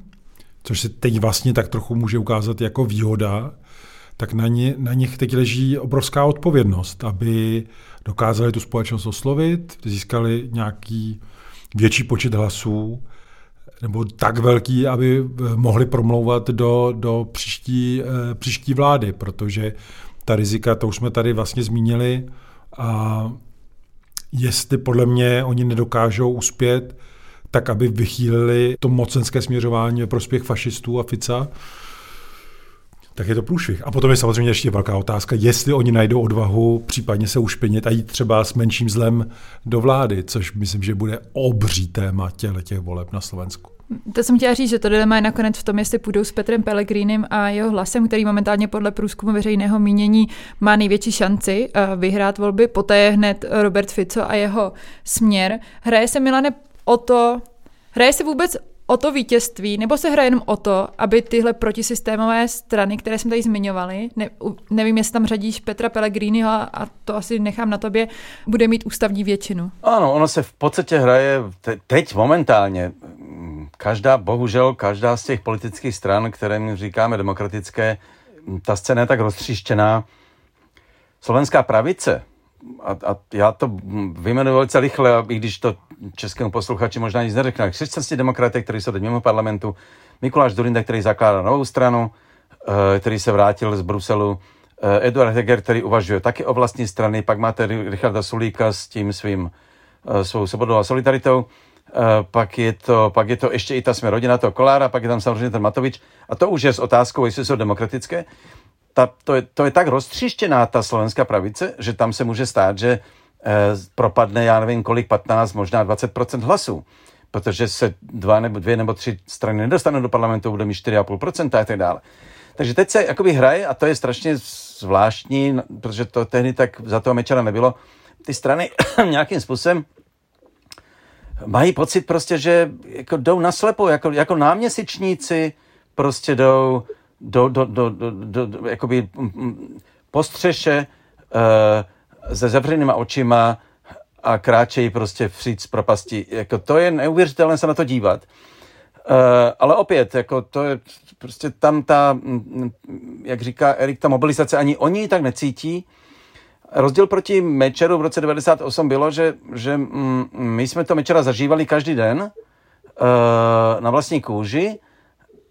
což se teď vlastně tak trochu může ukázat jako výhoda, tak na, ně, na nich teď leží obrovská odpovědnost, aby dokázali tu společnost oslovit, získali nějaký větší počet hlasů, nebo tak velký, aby mohli promlouvat do, do příští, eh, příští vlády, protože ta rizika, to už jsme tady vlastně zmínili, a jestli podle mě oni nedokážou uspět, tak aby vychýlili to mocenské směřování ve prospěch fašistů a Fica, tak je to průšvih. A potom je samozřejmě ještě velká otázka, jestli oni najdou odvahu případně se ušpinit a jít třeba s menším zlem do vlády, což myslím, že bude obří téma těle těch voleb na Slovensku. To jsem chtěla říct, že to dilema je nakonec v tom, jestli půjdou s Petrem Pellegrinem a jeho hlasem, který momentálně podle průzkumu veřejného mínění má největší šanci eh, vyhrát volby. Poté je hned Robert Fico a jeho směr. Hraje se Milane o to, hraje se vůbec o to vítězství, nebo se hraje jenom o to, aby tyhle protisystémové strany, které jsme tady zmiňovali, ne, nevím, jestli tam řadíš Petra Pellegriniho a to asi nechám na tobě, bude mít ústavní většinu. Ano, ono se v podstatě hraje te, teď momentálně. Každá, bohužel, každá z těch politických stran, které my říkáme demokratické, ta scéna je tak roztříštěná. Slovenská pravice, a, a já to vyjmenuji velice rychle, i když to českému posluchači možná nic neřekne. Křesťanství demokraté, kteří jsou teď mimo parlamentu, Mikuláš Durinda, který zakládá novou stranu, eh, který se vrátil z Bruselu, eh, Eduard Heger, který uvažuje taky o vlastní strany, pak máte Richarda Sulíka s tím svým eh, svou svobodou a solidaritou, pak je, to, pak je to ještě i ta jsme rodina toho Kolára, pak je tam samozřejmě ten Matovič a to už je s otázkou, jestli jsou demokratické. Ta, to, je, to je tak roztříštěná ta slovenská pravice, že tam se může stát, že eh, propadne, já nevím kolik, 15, možná 20% hlasů protože se dva nebo dvě nebo tři strany nedostanou do parlamentu, bude mít 4,5% a tak dále. Takže teď se jakoby hraje, a to je strašně zvláštní, protože to tehdy tak za toho Mečera nebylo, ty strany [coughs] nějakým způsobem mají pocit prostě, že jako jdou naslepo, jako, jako náměsíčníci prostě jdou do, do, do, do, do, do jakoby po střeše uh, se zavřenýma očima a kráčejí prostě vřít z propasti. Jako to je neuvěřitelné se na to dívat. Uh, ale opět, jako to je prostě tam ta, jak říká Erik, ta mobilizace, ani oni tak necítí. Rozdíl proti Mečeru v roce 98 bylo, že, že mm, my jsme to Mečera zažívali každý den uh, na vlastní kůži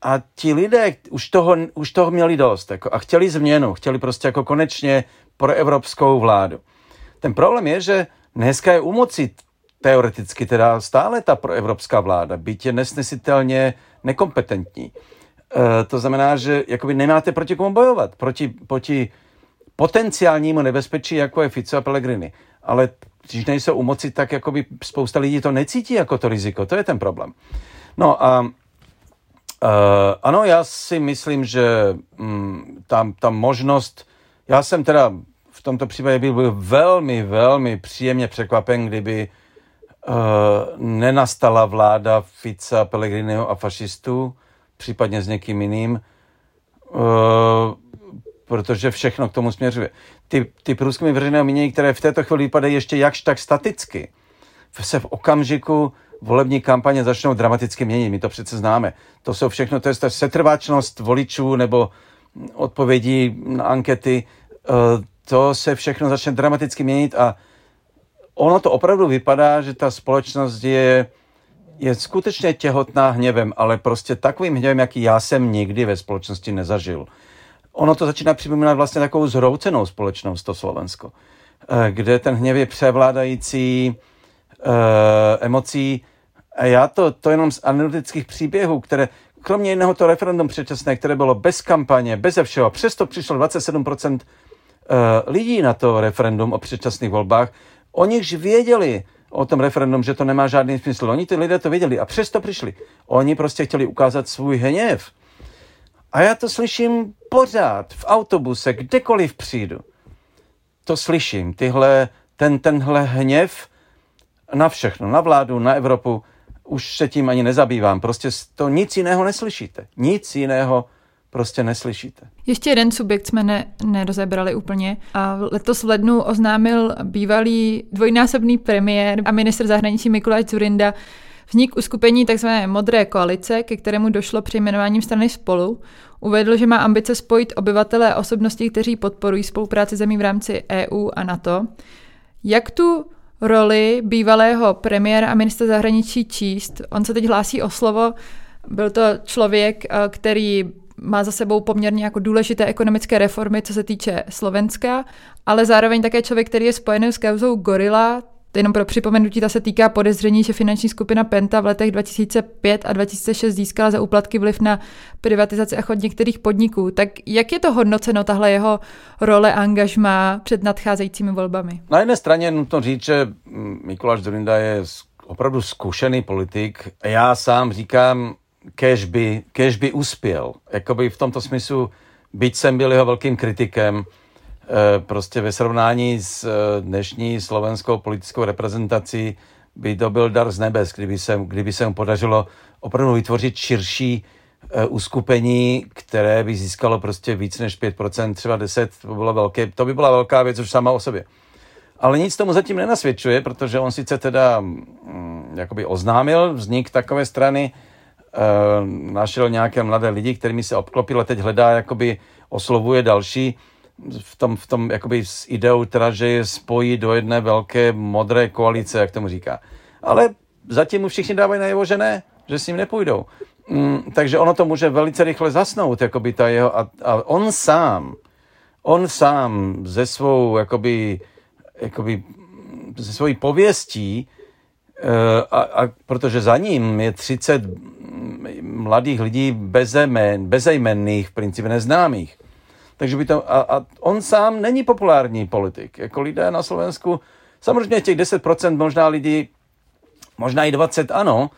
a ti lidé už toho, už toho měli dost jako, a chtěli změnu, chtěli prostě jako konečně pro evropskou vládu. Ten problém je, že Dneska je u moci teoreticky teda stále ta proevropská vláda, byť je nesnesitelně nekompetentní. E, to znamená, že jakoby nemáte proti komu bojovat, proti, proti potenciálnímu nebezpečí, jako je Fico a Pellegrini. Ale když nejsou u moci, tak jakoby spousta lidí to necítí jako to riziko. To je ten problém. No a uh, ano, já si myslím, že um, tam ta možnost, já jsem teda v tomto případě bych byl velmi, velmi příjemně překvapen, kdyby uh, nenastala vláda Fica, Pellegriniho a fašistů, případně s někým jiným, uh, protože všechno k tomu směřuje. Ty, ty průzkumy veřejného mínění, které v této chvíli vypadají ještě jakž tak staticky, se v okamžiku volební kampaně začnou dramaticky měnit. My to přece známe. To jsou všechno, to je ta setrváčnost voličů nebo odpovědí na ankety. Uh, to se všechno začne dramaticky měnit a ono to opravdu vypadá, že ta společnost je, je skutečně těhotná hněvem, ale prostě takovým hněvem, jaký já jsem nikdy ve společnosti nezažil. Ono to začíná připomínat vlastně takovou zhroucenou společnost, to Slovensko, eh, kde ten hněv je převládající uh, emocí. A já to, to jenom z analytických příběhů, které, kromě jiného to referendum předčasné, které bylo bez kampaně, bez všeho, přesto přišlo 27% Eh, lidí na to referendum o předčasných volbách, o nichž věděli o tom referendum, že to nemá žádný smysl. Oni ty lidé to věděli a přesto přišli. Oni prostě chtěli ukázat svůj hněv. A já to slyším pořád v autobuse, kdekoliv přijdu. To slyším, tyhle, ten, tenhle hněv na všechno, na vládu, na Evropu, už se tím ani nezabývám. Prostě to nic jiného neslyšíte. Nic jiného prostě neslyšíte. Ještě jeden subjekt jsme ne, nerozebrali úplně. A letos v lednu oznámil bývalý dvojnásobný premiér a minister zahraničí Mikuláš Zurinda vznik uskupení tzv. Modré koalice, ke kterému došlo při jmenováním strany spolu. Uvedl, že má ambice spojit obyvatele a osobnosti, kteří podporují spolupráci zemí v rámci EU a NATO. Jak tu roli bývalého premiéra a ministra zahraničí číst? On se teď hlásí o slovo. Byl to člověk, eh, který má za sebou poměrně jako důležité ekonomické reformy, co se týče Slovenska, ale zároveň také člověk, který je spojený s kauzou Gorila, Jenom pro připomenutí, ta se týká podezření, že finanční skupina Penta v letech 2005 a 2006 získala za úplatky vliv na privatizaci a chod některých podniků. Tak jak je to hodnoceno, tahle jeho role angažma před nadcházejícími volbami? Na jedné straně nutno říct, že Mikuláš Zurinda je opravdu zkušený politik. Já sám říkám, kež by, kež by uspěl. Jakoby v tomto smyslu, byť jsem byl jeho velkým kritikem, prostě ve srovnání s eh, dnešní slovenskou politickou reprezentací by to byl dar z nebes, kdyby se, kdyby se mu podařilo opravdu vytvořit širší eh, uskupení, které by získalo prostě víc než 5%, třeba 10%, to by, bylo velké, to by byla velká věc už sama o sobě. Ale nic tomu zatím nenasvědčuje, protože on sice teda hm, jakoby oznámil vznik takové strany, našel nějaké mladé lidi, kterými se obklopil a teď hledá, jakoby oslovuje další. V tom, v tom jakoby s ideou teda, že je spojí do jedné velké modré koalice, jak tomu říká. Ale zatím mu všichni dávají najevo, že ne, že s ním nepůjdou. Mm, takže ono to může velice rychle zasnout, jakoby ta jeho, a, a on sám, on sám ze svou, jakoby, jakoby, ze svojí pověstí, eh, a, a protože za ním je 30 mladých lidí bezejmen, bezejmenných, v principu neznámých. Takže by to, a, a on sám není populární politik. Jako lidé na Slovensku, samozřejmě těch 10% možná lidí, možná i 20 ano,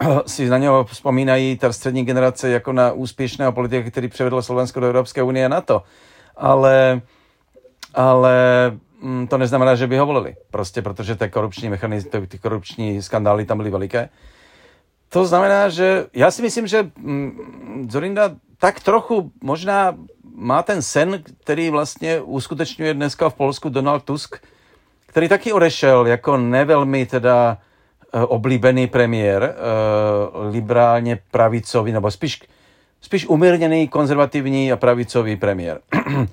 uh, [clears throat] si na něho vzpomínají ta střední generace jako na úspěšného politika, který převedl Slovensko do Evropské unie a NATO. Ale, ale mm, to neznamená, že by ho volili. Prostě protože ty korupční mechanizmy, ty korupční skandály tam byly veliké. To znamená, že já si myslím, že mm, Zorinda tak trochu možná má ten sen, který vlastně uskutečňuje dneska v Polsku Donald Tusk, který taky odešel jako nevelmi teda Eh, oblíbený premiér, uh, liberálně pravicový, nebo spíš, spíš umírněný konzervativní a pravicový premiér. [clears throat]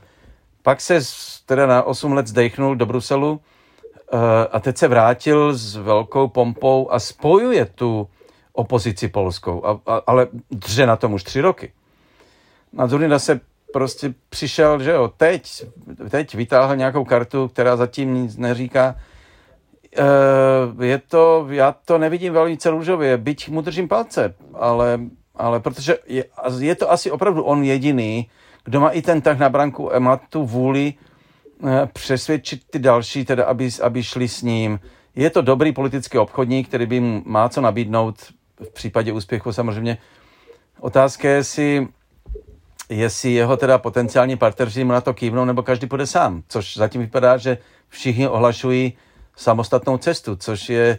Pak se teda na 8 let zdechnul do Bruselu uh, a teď se vrátil s velkou pompou a spojuje tu opozici polskou, a, a, ale dře na tom už tři roky. Na Zurina se prostě přišel, že jo, teď, teď vytáhl nějakou kartu, která zatím nic neříká, Uh, je to, já to nevidím velice růžově, byť mu držím palce, ale, ale protože je, je to asi opravdu on jediný, kdo má i ten tak na branku a má tu vůli uh, přesvědčit ty další, teda aby, aby šli s ním. Je to dobrý politický obchodník, který by má co nabídnout v případě úspěchu samozřejmě. Otázka je, jestli, jestli jeho teda potenciální partneři mu na to kývnou, nebo každý půjde sám, což zatím vypadá, že všichni ohlašují, samostatnou cestu, což je,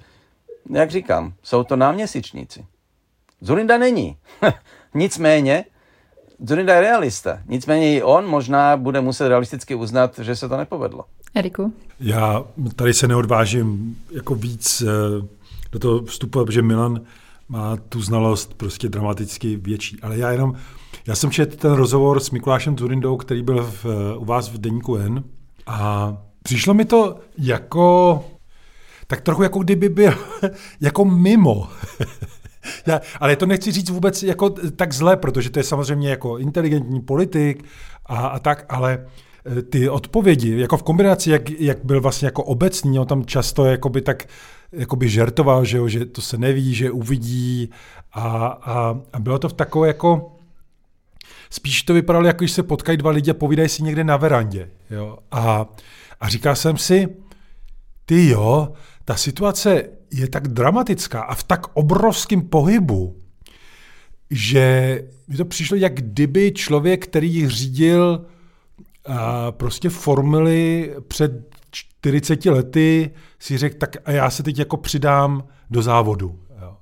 jak říkám, jsou to náměsíčníci. Zurinda není. [laughs] Nicméně, Zurinda je realista. Nicméně i on možná bude muset realisticky uznat, že se to nepovedlo. Eriku? Já tady se neodvážím jako víc eh, do toho vstupovat, protože Milan má tu znalost prostě dramaticky větší. Ale já jenom, já jsem četl ten rozhovor s Mikulášem Zurindou, který byl v, u vás v Deníku N a Přišlo mi to jako, tak trochu jako kdyby byl [laughs] jako mimo. [laughs] Já, ale to nechci říct vůbec jako tak zle, protože to je samozřejmě jako inteligentní politik a, a tak, ale eh, ty odpovědi, jako v kombinaci, jak, jak byl vlastně jako obecný, on tam často jakoby tak jakoby žertoval, že, jo, že to se neví, že uvidí a, a, a bylo to v takové jako spíš to vypadalo, jako když se potkají dva lidi a povídají si někde na verandě. Jo? A a říkal jsem si, ty jo, ta situace je tak dramatická a v tak obrovském pohybu, že mi to přišlo, jak kdyby člověk, který řídil a prostě formuly před 40 lety, si řekl, tak a já se teď jako přidám do závodu. Jo.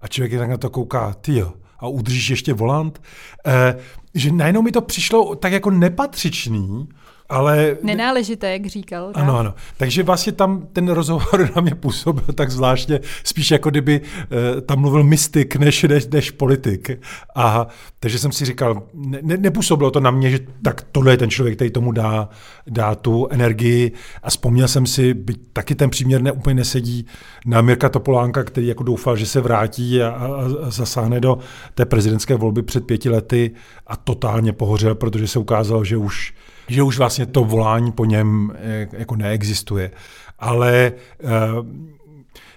A člověk je tak na to kouká, ty jo, a udržíš ještě volant. E, že najednou mi to přišlo tak jako nepatřičný, ale... Nenáležité, jak říkal. Tak? Ano, ano. Takže vlastně tam ten rozhovor na mě působil tak zvláštně, spíš jako kdyby uh, tam mluvil mystik než, než, než politik. A takže jsem si říkal, ne, nepůsobilo to na mě, že tak tohle je ten člověk, který tomu dá, dá tu energii. A vzpomněl jsem si, byť taky ten příměr ne, úplně nesedí, na Mirka Topolánka, který jako doufal, že se vrátí a, a, a zasáhne do té prezidentské volby před pěti lety a totálně pohořel, protože se ukázalo, že už že už vlastně to volání po něm eh, jako neexistuje. Ale eh,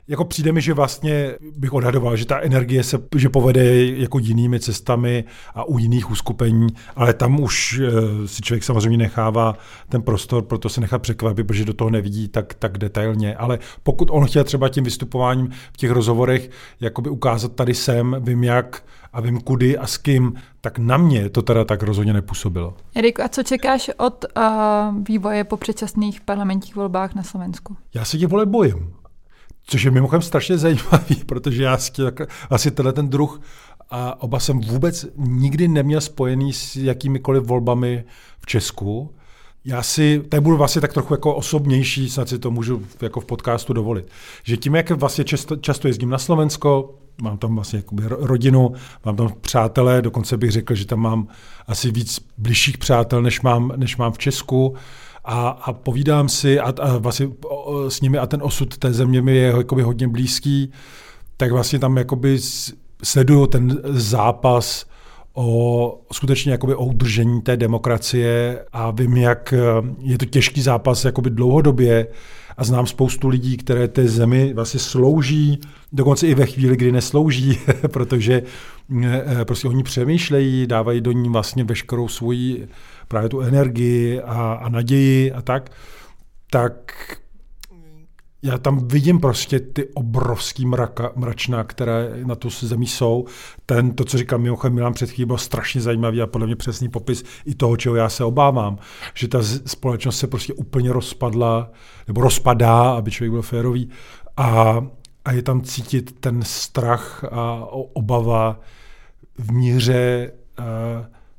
jako přijde mi, že vlastně bych odhadoval, že ta energie se že povede jako jinými cestami a u jiných uskupení, ale tam už eh, si člověk samozřejmě nechává ten prostor, proto se nechá překvapit, protože do toho nevidí tak, tak detailně. Ale pokud on chtěl třeba tím vystupováním v těch rozhovorech jakoby ukázat tady jsem, vím jak, a vím kudy a s kým, tak na mě to teda tak rozhodně nepůsobilo. Erik, a co čekáš od uh, vývoje po předčasných parlamentních volbách na Slovensku? Já se těch vole bojím. Což je mimochodem strašně zajímavý, [laughs] protože já si asi tenhle ten druh a oba jsem vůbec nikdy neměl spojený s jakýmikoliv volbami v Česku. já si, tady budu vlastně tak trochu jako osobnější, snad si to můžu jako v podcastu dovolit, že tím, jak vlastně často, často jezdím na Slovensko, mám tam vlastně rodinu, mám tam přátelé, dokonce bych řekl, že tam mám asi víc bližších přátel, než mám, než mám v Česku, a, a povídám si a, a vlastně s nimi a ten osud té země mi je jakoby hodně blízký, tak vlastně tam jakoby sleduju ten zápas o skutečně jakoby o udržení té demokracie a vím, jak eh, je to těžký zápas jakoby dlouhodobě a znám spoustu lidí, které té zemi vlastně slouží, dokonce i ve chvíli, kdy neslouží, [laughs] protože eh, eh, prostě oni přemýšlejí, dávají do ní vlastně veškerou svoji právě tu energii a, a naději a tak, tak já tam vidím prostě ty obrovský mraka, mračna, které na tu zemí jsou. Ten, to, co říkal mimochodem Milan před chvílí, byl strašně zajímavý a podle mě přesný popis i toho, čeho já se obávám. Že ta společnost se prostě úplně rozpadla, nebo rozpadá, aby člověk byl férový. A, a je tam cítit ten strach a obava v míře,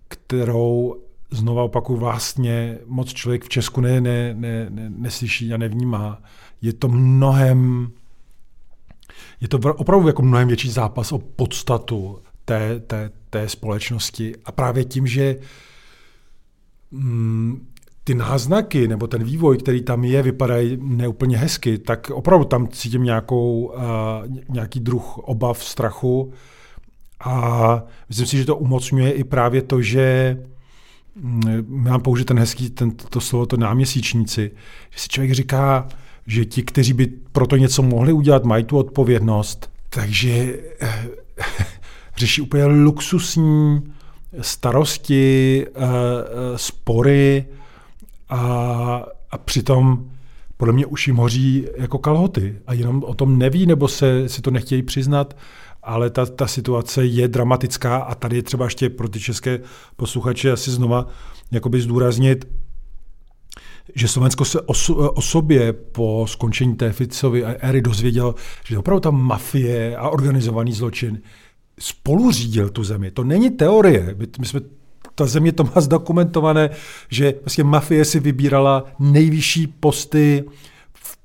kterou znova opakuju, vlastně moc člověk v Česku ne, ne, ne, ne, neslyší a nevnímá je to mnohem, je to opravdu jako mnohem větší zápas o podstatu té, té, té společnosti. A právě tím, že mm, ty náznaky nebo ten vývoj, který tam je, vypadají neúplně hezky, tak opravdu tam cítím nějakou, uh, nějaký druh obav, strachu. A myslím si, že to umocňuje i právě to, že mám použít ten hezký, ten, to slovo, to náměsíčníci, že si člověk říká, že ti, kteří by proto něco mohli udělat, mají tu odpovědnost, takže eh, [laughs] řeší úplně luxusní starosti, eh, eh, spory a, a přitom podle mě už jim hoří jako kalhoty a jenom o tom neví nebo se si to nechtějí přiznat, ale ta, ta situace je dramatická a tady je třeba ještě pro ty české posluchače asi znova jakoby zdůraznit, že Slovensko se o, o sobě po skončení té Ficovy éry dozvěděl, že opravdu ta mafie a organizovaný zločin spolu řídil tu zemi. To není teorie. My, my jsme ta země to má zdokumentované, že vlastně mafie si vybírala nejvyšší posty v,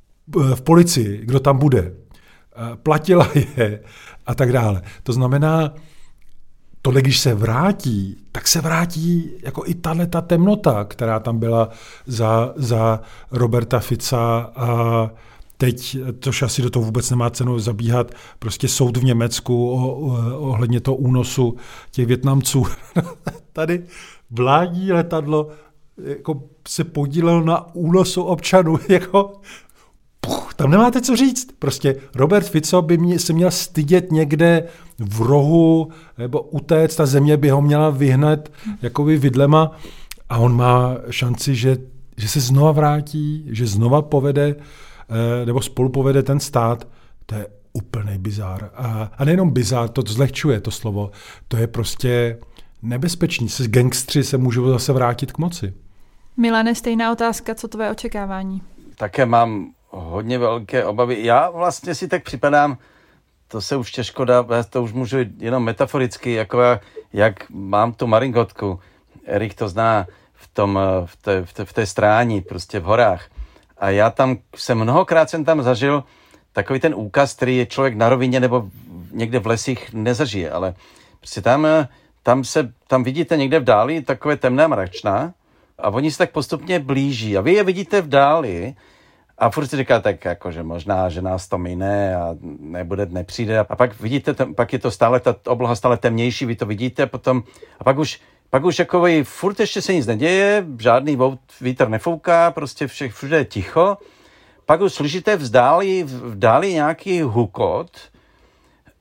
v policii, kdo tam bude. Platila je a tak dále. To znamená, tohle, když se vrátí, tak se vrátí jako i tahle ta temnota, která tam byla za, za Roberta Fica a teď, tož asi do toho vůbec nemá cenu zabíhat, prostě soud v Německu ohledně toho únosu těch Větnamců. [laughs] Tady vládní letadlo jako se podílel na únosu občanů. [laughs] Jako, puch, tam nemáte co říct. Prostě Robert Fico by mě, se měl stydět někde v rohu nebo utéct, ta země by ho měla vyhnat jakoby vidlema a on má šanci, že, že se znova vrátí, že znova povede eh, nebo spolu povede ten stát. To je úplný bizár. A, a nejenom bizár, to zlehčuje to slovo, to je prostě nebezpečný. Se gangstři se můžou zase vrátit k moci. Milane, stejná otázka, co tvoje očekávání? Také mám hodně velké obavy. Já vlastně si tak připadám, to se už těžko dá, to už můžu jenom metaforicky, jako já, jak mám tu maringotku, Erik to zná v, tom, v, té, v, té, v té strání, prostě v horách. A já tam jsem mnohokrát jsem tam zažil takový ten úkaz, který je člověk na rovině nebo někde v lesích nezažije, ale prostě tam, tam se, tam vidíte někde v dáli takové temné mračna a oni se tak postupně blíží a vy je vidíte v dáli a furt si říká, tak jako, že možná, že nás to mine a nebude, nepřijde. A pak vidíte, pak je to stále, ta obloha stále temnější, vy to vidíte potom. A pak už, pak už jako furt ještě se nic neděje, žádný vítr nefouká, prostě vše, všude je ticho. Pak už slyšíte vzdáli, vdáli nějaký hukot,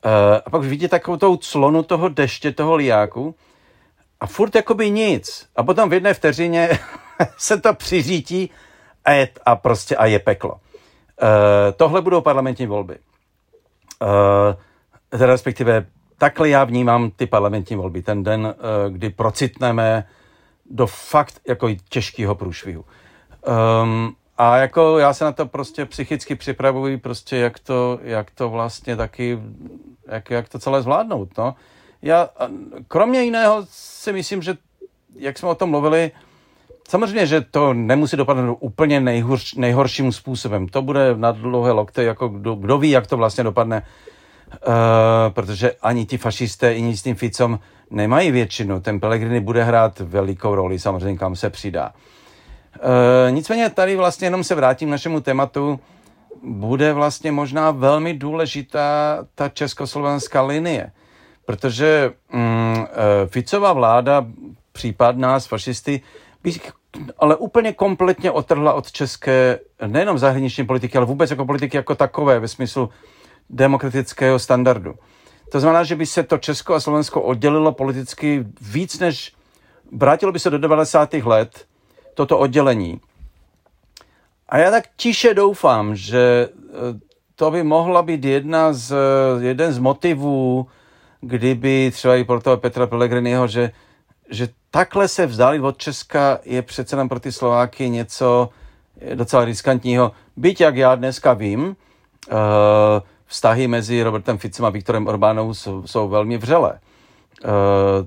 uh, a pak už vidíte takovou tou clonu toho deště, toho liáku, a furt jakoby nic. A potom v jedné vteřině [laughs] se to přiřítí a, je, a prostě a je peklo. Uh, tohle budou parlamentní volby. Uh, respektive takhle já vnímám ty parlamentní volby. Ten den, uh, kdy procitneme do fakt jako těžkého průšvihu. Um, a jako já se na to prostě psychicky připravuji, prostě jak to, jak to vlastně taky, jak, jak to celé zvládnout. No. Já, kromě jiného si myslím, že jak jsme o tom mluvili, Samozřejmě, že to nemusí dopadnout úplně nejhorš, nejhorším způsobem. To bude na dlouhé lokte, jako kdo, kdo ví, jak to vlastně dopadne, uh, protože ani ti fašisté, ani s tím Ficom nemají většinu. Ten Pellegrini bude hrát velikou roli, samozřejmě kam se přidá. Uh, nicméně tady vlastně jenom se vrátím k našemu tématu. Bude vlastně možná velmi důležitá ta československá linie, protože um, uh, Ficová vláda, případ nás, fašisty, bych ale úplně kompletně otrhla od české, nejenom zahraniční politiky, ale vůbec jako politiky jako takové, ve smyslu demokratického standardu. To znamená, že by se to Česko a Slovensko oddělilo politicky víc než, vrátilo by se do 90. let toto oddělení. A já tak tiše doufám, že eh, to by mohla být jedna z, eh, jeden z motivů, kdyby třeba i pro toho Petra Pellegriniho, že, že takhle se vzdálit od Česka je přece nám pro ty Slováky něco docela riskantního. Byť, jak já dneska vím, eh, vztahy mezi Robertem Ficem a Viktorem Orbánou jsou, jsou velmi vřelé. Eh,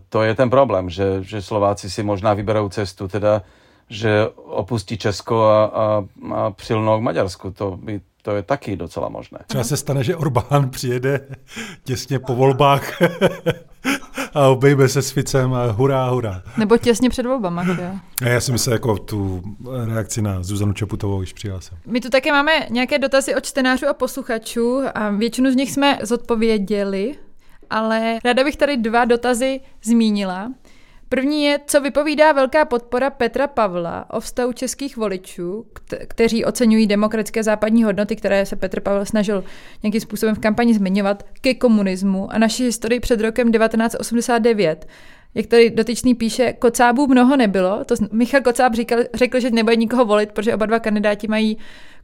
to je ten problém, že, že Slováci si možná vyberou cestu, teda, že opustí Česko a, a, a přilnou k Maďarsku. To by to je taky docela možné. Třeba se stane, že Orbán přijede těsně po volbách a obejme se s Ficem a hurá, hurá. Nebo těsně před volbama, jo. [laughs] Já si myslím, jako tu reakci na Zuzanu Čaputovou už přijal jsem. My tu také máme nějaké dotazy od čtenářů a posluchačů a většinu z nich jsme zodpověděli, ale ráda bych tady dva dotazy zmínila. První je, co vypovídá velká podpora Petra Pavla o vztahu českých voličů, kteří oceňují demokratické západní hodnoty, které se Petr Pavel snažil nějakým způsobem v kampani zmiňovat, ke komunismu a naší historii před rokem 1989. Jak tady dotyčný píše, kocábů mnoho nebylo. To Michal Kocáb říkal, řekl, že nebude nikoho volit, protože oba dva kandidáti mají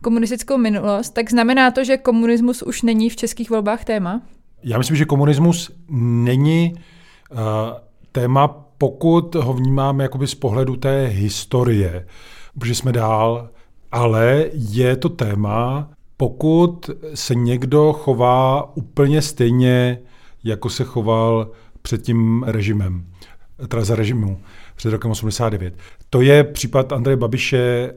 komunistickou minulost. Tak znamená to, že komunismus už není v českých volbách téma? Já myslím, že komunismus není uh, téma pokud ho vnímáme jakoby z pohledu té historie, protože jsme dál, ale je to téma, pokud se někdo chová úplně stejně, jako se choval před tím režimem, teda za režimu před rokem 89. To je případ Andreje Babiše,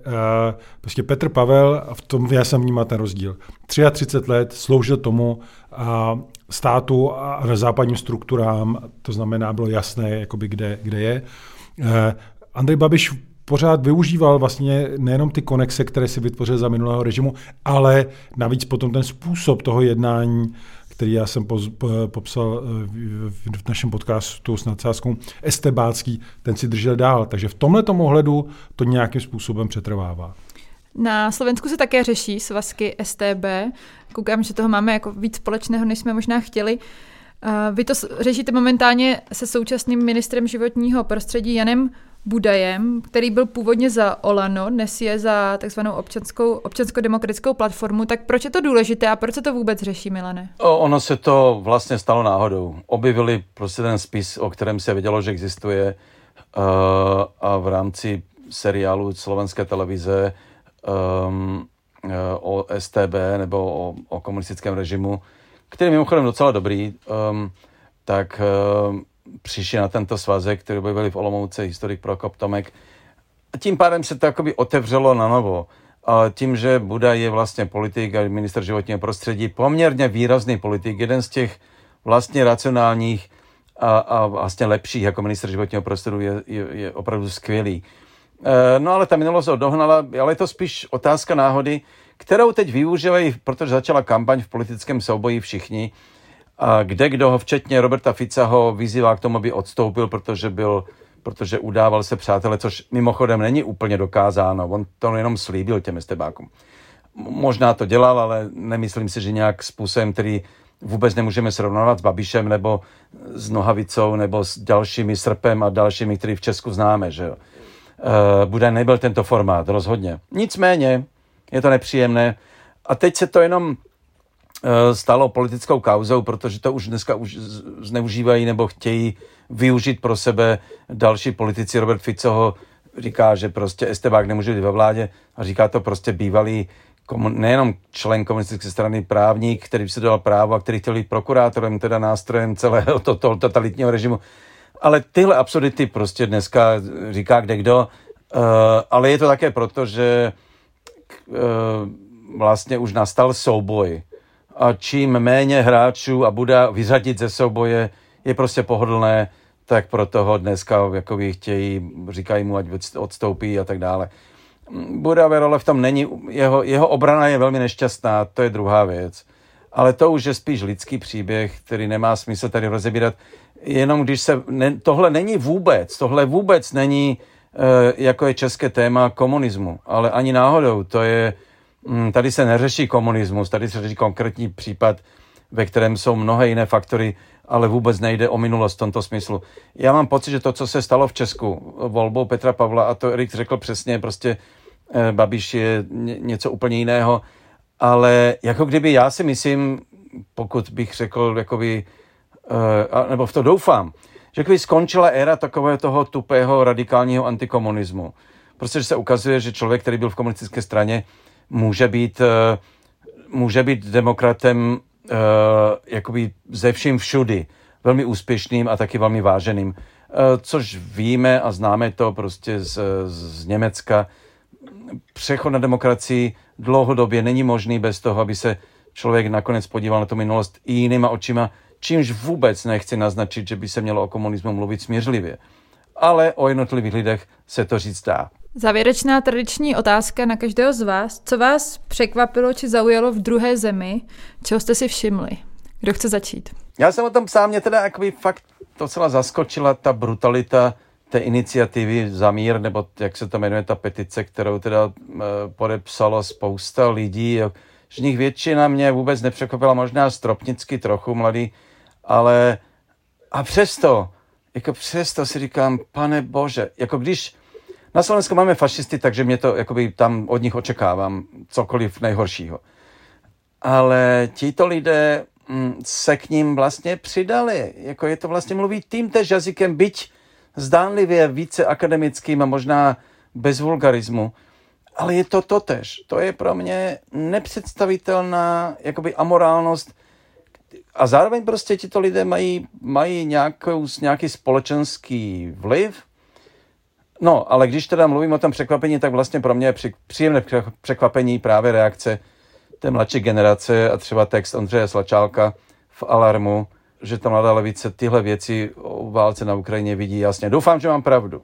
prostě Petr Pavel, a v tom já jsem vnímal ten rozdíl. 33 let sloužil tomu, státu a západním strukturám, to znamená, bylo jasné, jakoby kde, kde je. Eh, Andrej Babiš pořád využíval vlastně nejenom ty konexe, které si vytvořil za minulého režimu, ale navíc potom ten způsob toho jednání, který já jsem poz, popsal eh, v našem podcastu s nadsázkou, estebácký, ten si držel dál. Takže v tomhle ohledu to nějakým způsobem přetrvává. Na Slovensku se také řeší svazky STB. Koukám, že toho máme jako víc společného, než jsme možná chtěli. Vy to řešíte momentálně se současným ministrem životního prostředí Janem Budajem, který byl původně za Olano, dnes je za takzvanou občanskou, občansko-demokratickou platformu. Tak proč je to důležité a proč se to vůbec řeší, Milane? O, ono se to vlastně stalo náhodou. Objevili prostě ten spis, o kterém se vědělo, že existuje uh, a v rámci seriálu slovenské televize um, o STB nebo o, o komunistickém režimu, který je mimochodem docela dobrý, um, tak um, přišli na tento svazek, který byli v Olomouce, historik Prokop Tomek. A tím pádem se to jakoby otevřelo na novo. A tím, že Buda je vlastně politik a minister životního prostředí, poměrně výrazný politik, jeden z těch vlastně racionálních a, a vlastně lepších jako minister životního prostředí je, je, je opravdu skvělý. Eh, no ale ta minulost ho dohnala, ale je to spíš otázka náhody, kterou teď využívají, protože začala kampaň v politickém souboji všichni, a kde kdo ho, včetně Roberta Fica, ho vyzývá k tomu, aby odstoupil, protože byl protože udával se přátelé, což mimochodem není úplně dokázáno. On to jenom slíbil těm estebákům. Možná to dělal, ale nemyslím si, že nějak způsobem, který vůbec nemůžeme srovnávat s Babišem nebo s Nohavicou nebo s dalšími Srpem a dalšími, který v Česku známe. Že jo. Eh, bude nebyl tento formát, rozhodně. Nicméně je to nepříjemné a teď se to jenom stalo politickou kauzou, protože to už dneska už zneužívají nebo chtějí využít pro sebe další politici. Robert Fico ho říká, že prostě Estebák nemůže být ve vládě a říká to prostě bývalý nejenom člen komunistické strany právník, který se dal právo a který chtěl být prokurátorem, teda nástrojem celého [laughs] to, to, totalitního režimu, ale tyhle absurdity prostě dneska říká kde kdo ale je to také proto, že uh, vlastně už nastal souboj. A čím méně hráčů a bude vyřadit ze souboje je prostě pohodlné, tak pro toho dneska jakoby chtějí, říkají mu, ať odstoupí a tak dále. Budavé role v tom není, jeho, jeho obrana je velmi nešťastná, to je druhá věc. Ale to už je spíš lidský příběh, který nemá smysl tady rozebírat. Jenom když se, ne, tohle není vůbec, tohle vůbec není, e, jako je české téma komunismu, ale ani náhodou, to je, tady se neřeší komunismus, tady se řeší konkrétní případ, ve kterém jsou mnohé jiné faktory, ale vůbec nejde o minulost v tomto smyslu. Já mám pocit, že to, co se stalo v Česku volbou Petra Pavla, a to Erik řekl přesně, prostě eh, Babiš je něco úplně jiného, ale jako kdyby já si myslím, pokud bych řekl, jakoby, eh, nebo v to doufám, že kdyby skončila éra takového toho tupého radikálního antikomunismu. Prostě, že se ukazuje, že člověk, který byl v komunistické straně, může být, eh, může být demokratem uh, jakoby ze vším všudy, velmi úspěšným a taky velmi váženým. Uh, což víme a známe to prostě z, z Německa. Přechod na demokracii dlouhodobě není možný bez toho, aby se člověk nakonec podíval na tu minulost i jinýma očima, čímž vůbec nechci naznačit, že by se mělo o komunismu mluvit smířlivě. Ale o jednotlivých lidech se to říct dá. Závěrečná tradiční otázka na každého z vás. Co vás překvapilo či zaujalo v druhé zemi? Čeho jste si všimli? Kdo chce začít? Já jsem o tom psal, mě teda jakoby fakt docela zaskočila ta brutalita té iniciativy Zamír, nebo jak se to jmenuje, ta petice, kterou teda e, podepsalo spousta lidí. Z nich většina mě vůbec nepřekvapila, možná stropnicky trochu mladý, ale a přesto, jako přesto si říkám, pane bože, jako když na Slovensku máme fašisty, takže mě to, jakoby tam od nich očekávám cokoliv nejhoršího. Ale tito lidé mm, se k ním vlastně přidali. Jako je to vlastně mluví tím tež jazykem, byť zdánlivě více akademickým a možná bez vulgarismu. Ale je to totež. To je pro mě nepředstavitelná jakoby amorálnost. A zároveň prostě tito lidé mají, mají nějakou, nějaký společenský vliv, No, ale když teda mluvím o tom překvapení, tak vlastně pro mě je příjemné překvapení právě reakce té mladší generace a třeba text Ondřeje Slačálka v Alarmu, že ta mladá levice tyhle věci o válce na Ukrajině vidí jasně. Doufám, že mám pravdu.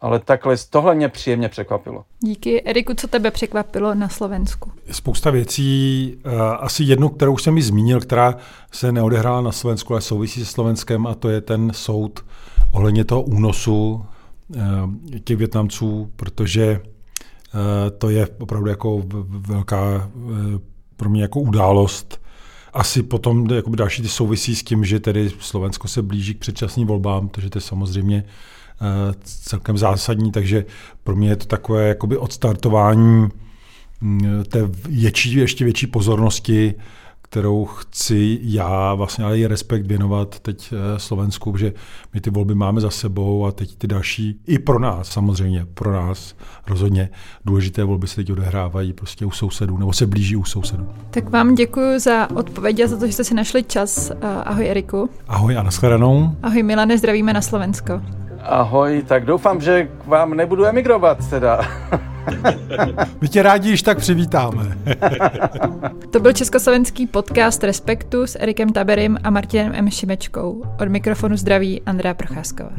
Ale takhle, tohle mě příjemně překvapilo. Díky. Eriku, co tebe překvapilo na Slovensku? Spousta věcí, eh, asi jednu, kterou jsem mi zmínil, která se neodehrála na Slovensku, ale souvisí se Slovenskem a to je ten soud ohledně toho únosu těch Větnamců, protože eh, to je opravdu jako velká eh, pro mě jako událost. Asi potom jakoby další ty souvisí s tím, že tedy Slovensko se blíží k předčasným volbám, takže to je samozřejmě celkem zásadní, takže pro mě je to takové jakoby odstartování mm, té větší, ještě větší pozornosti kterou chci já vlastně ale i respekt věnovat teď eh, Slovensku, že my ty volby máme za sebou a teď ty další, i pro nás samozřejmě, pro nás rozhodně důležité volby se teď odehrávají prostě u sousedů, nebo se blíží u sousedů. Tak vám děkuji za odpověď a za to, že jste si našli čas. Eh, ahoj Eriku. Ahoj a nashledanou. Ahoj Milane, zdravíme na Slovensko. Ahoj, tak doufám, že k vám nebudu emigrovat teda. [laughs] My tě rádi již tak přivítáme. to byl československý podcast Respektu s Erikem Taberim a Martinem M. Šimečkou. Od mikrofonu zdraví Andrea Procházková.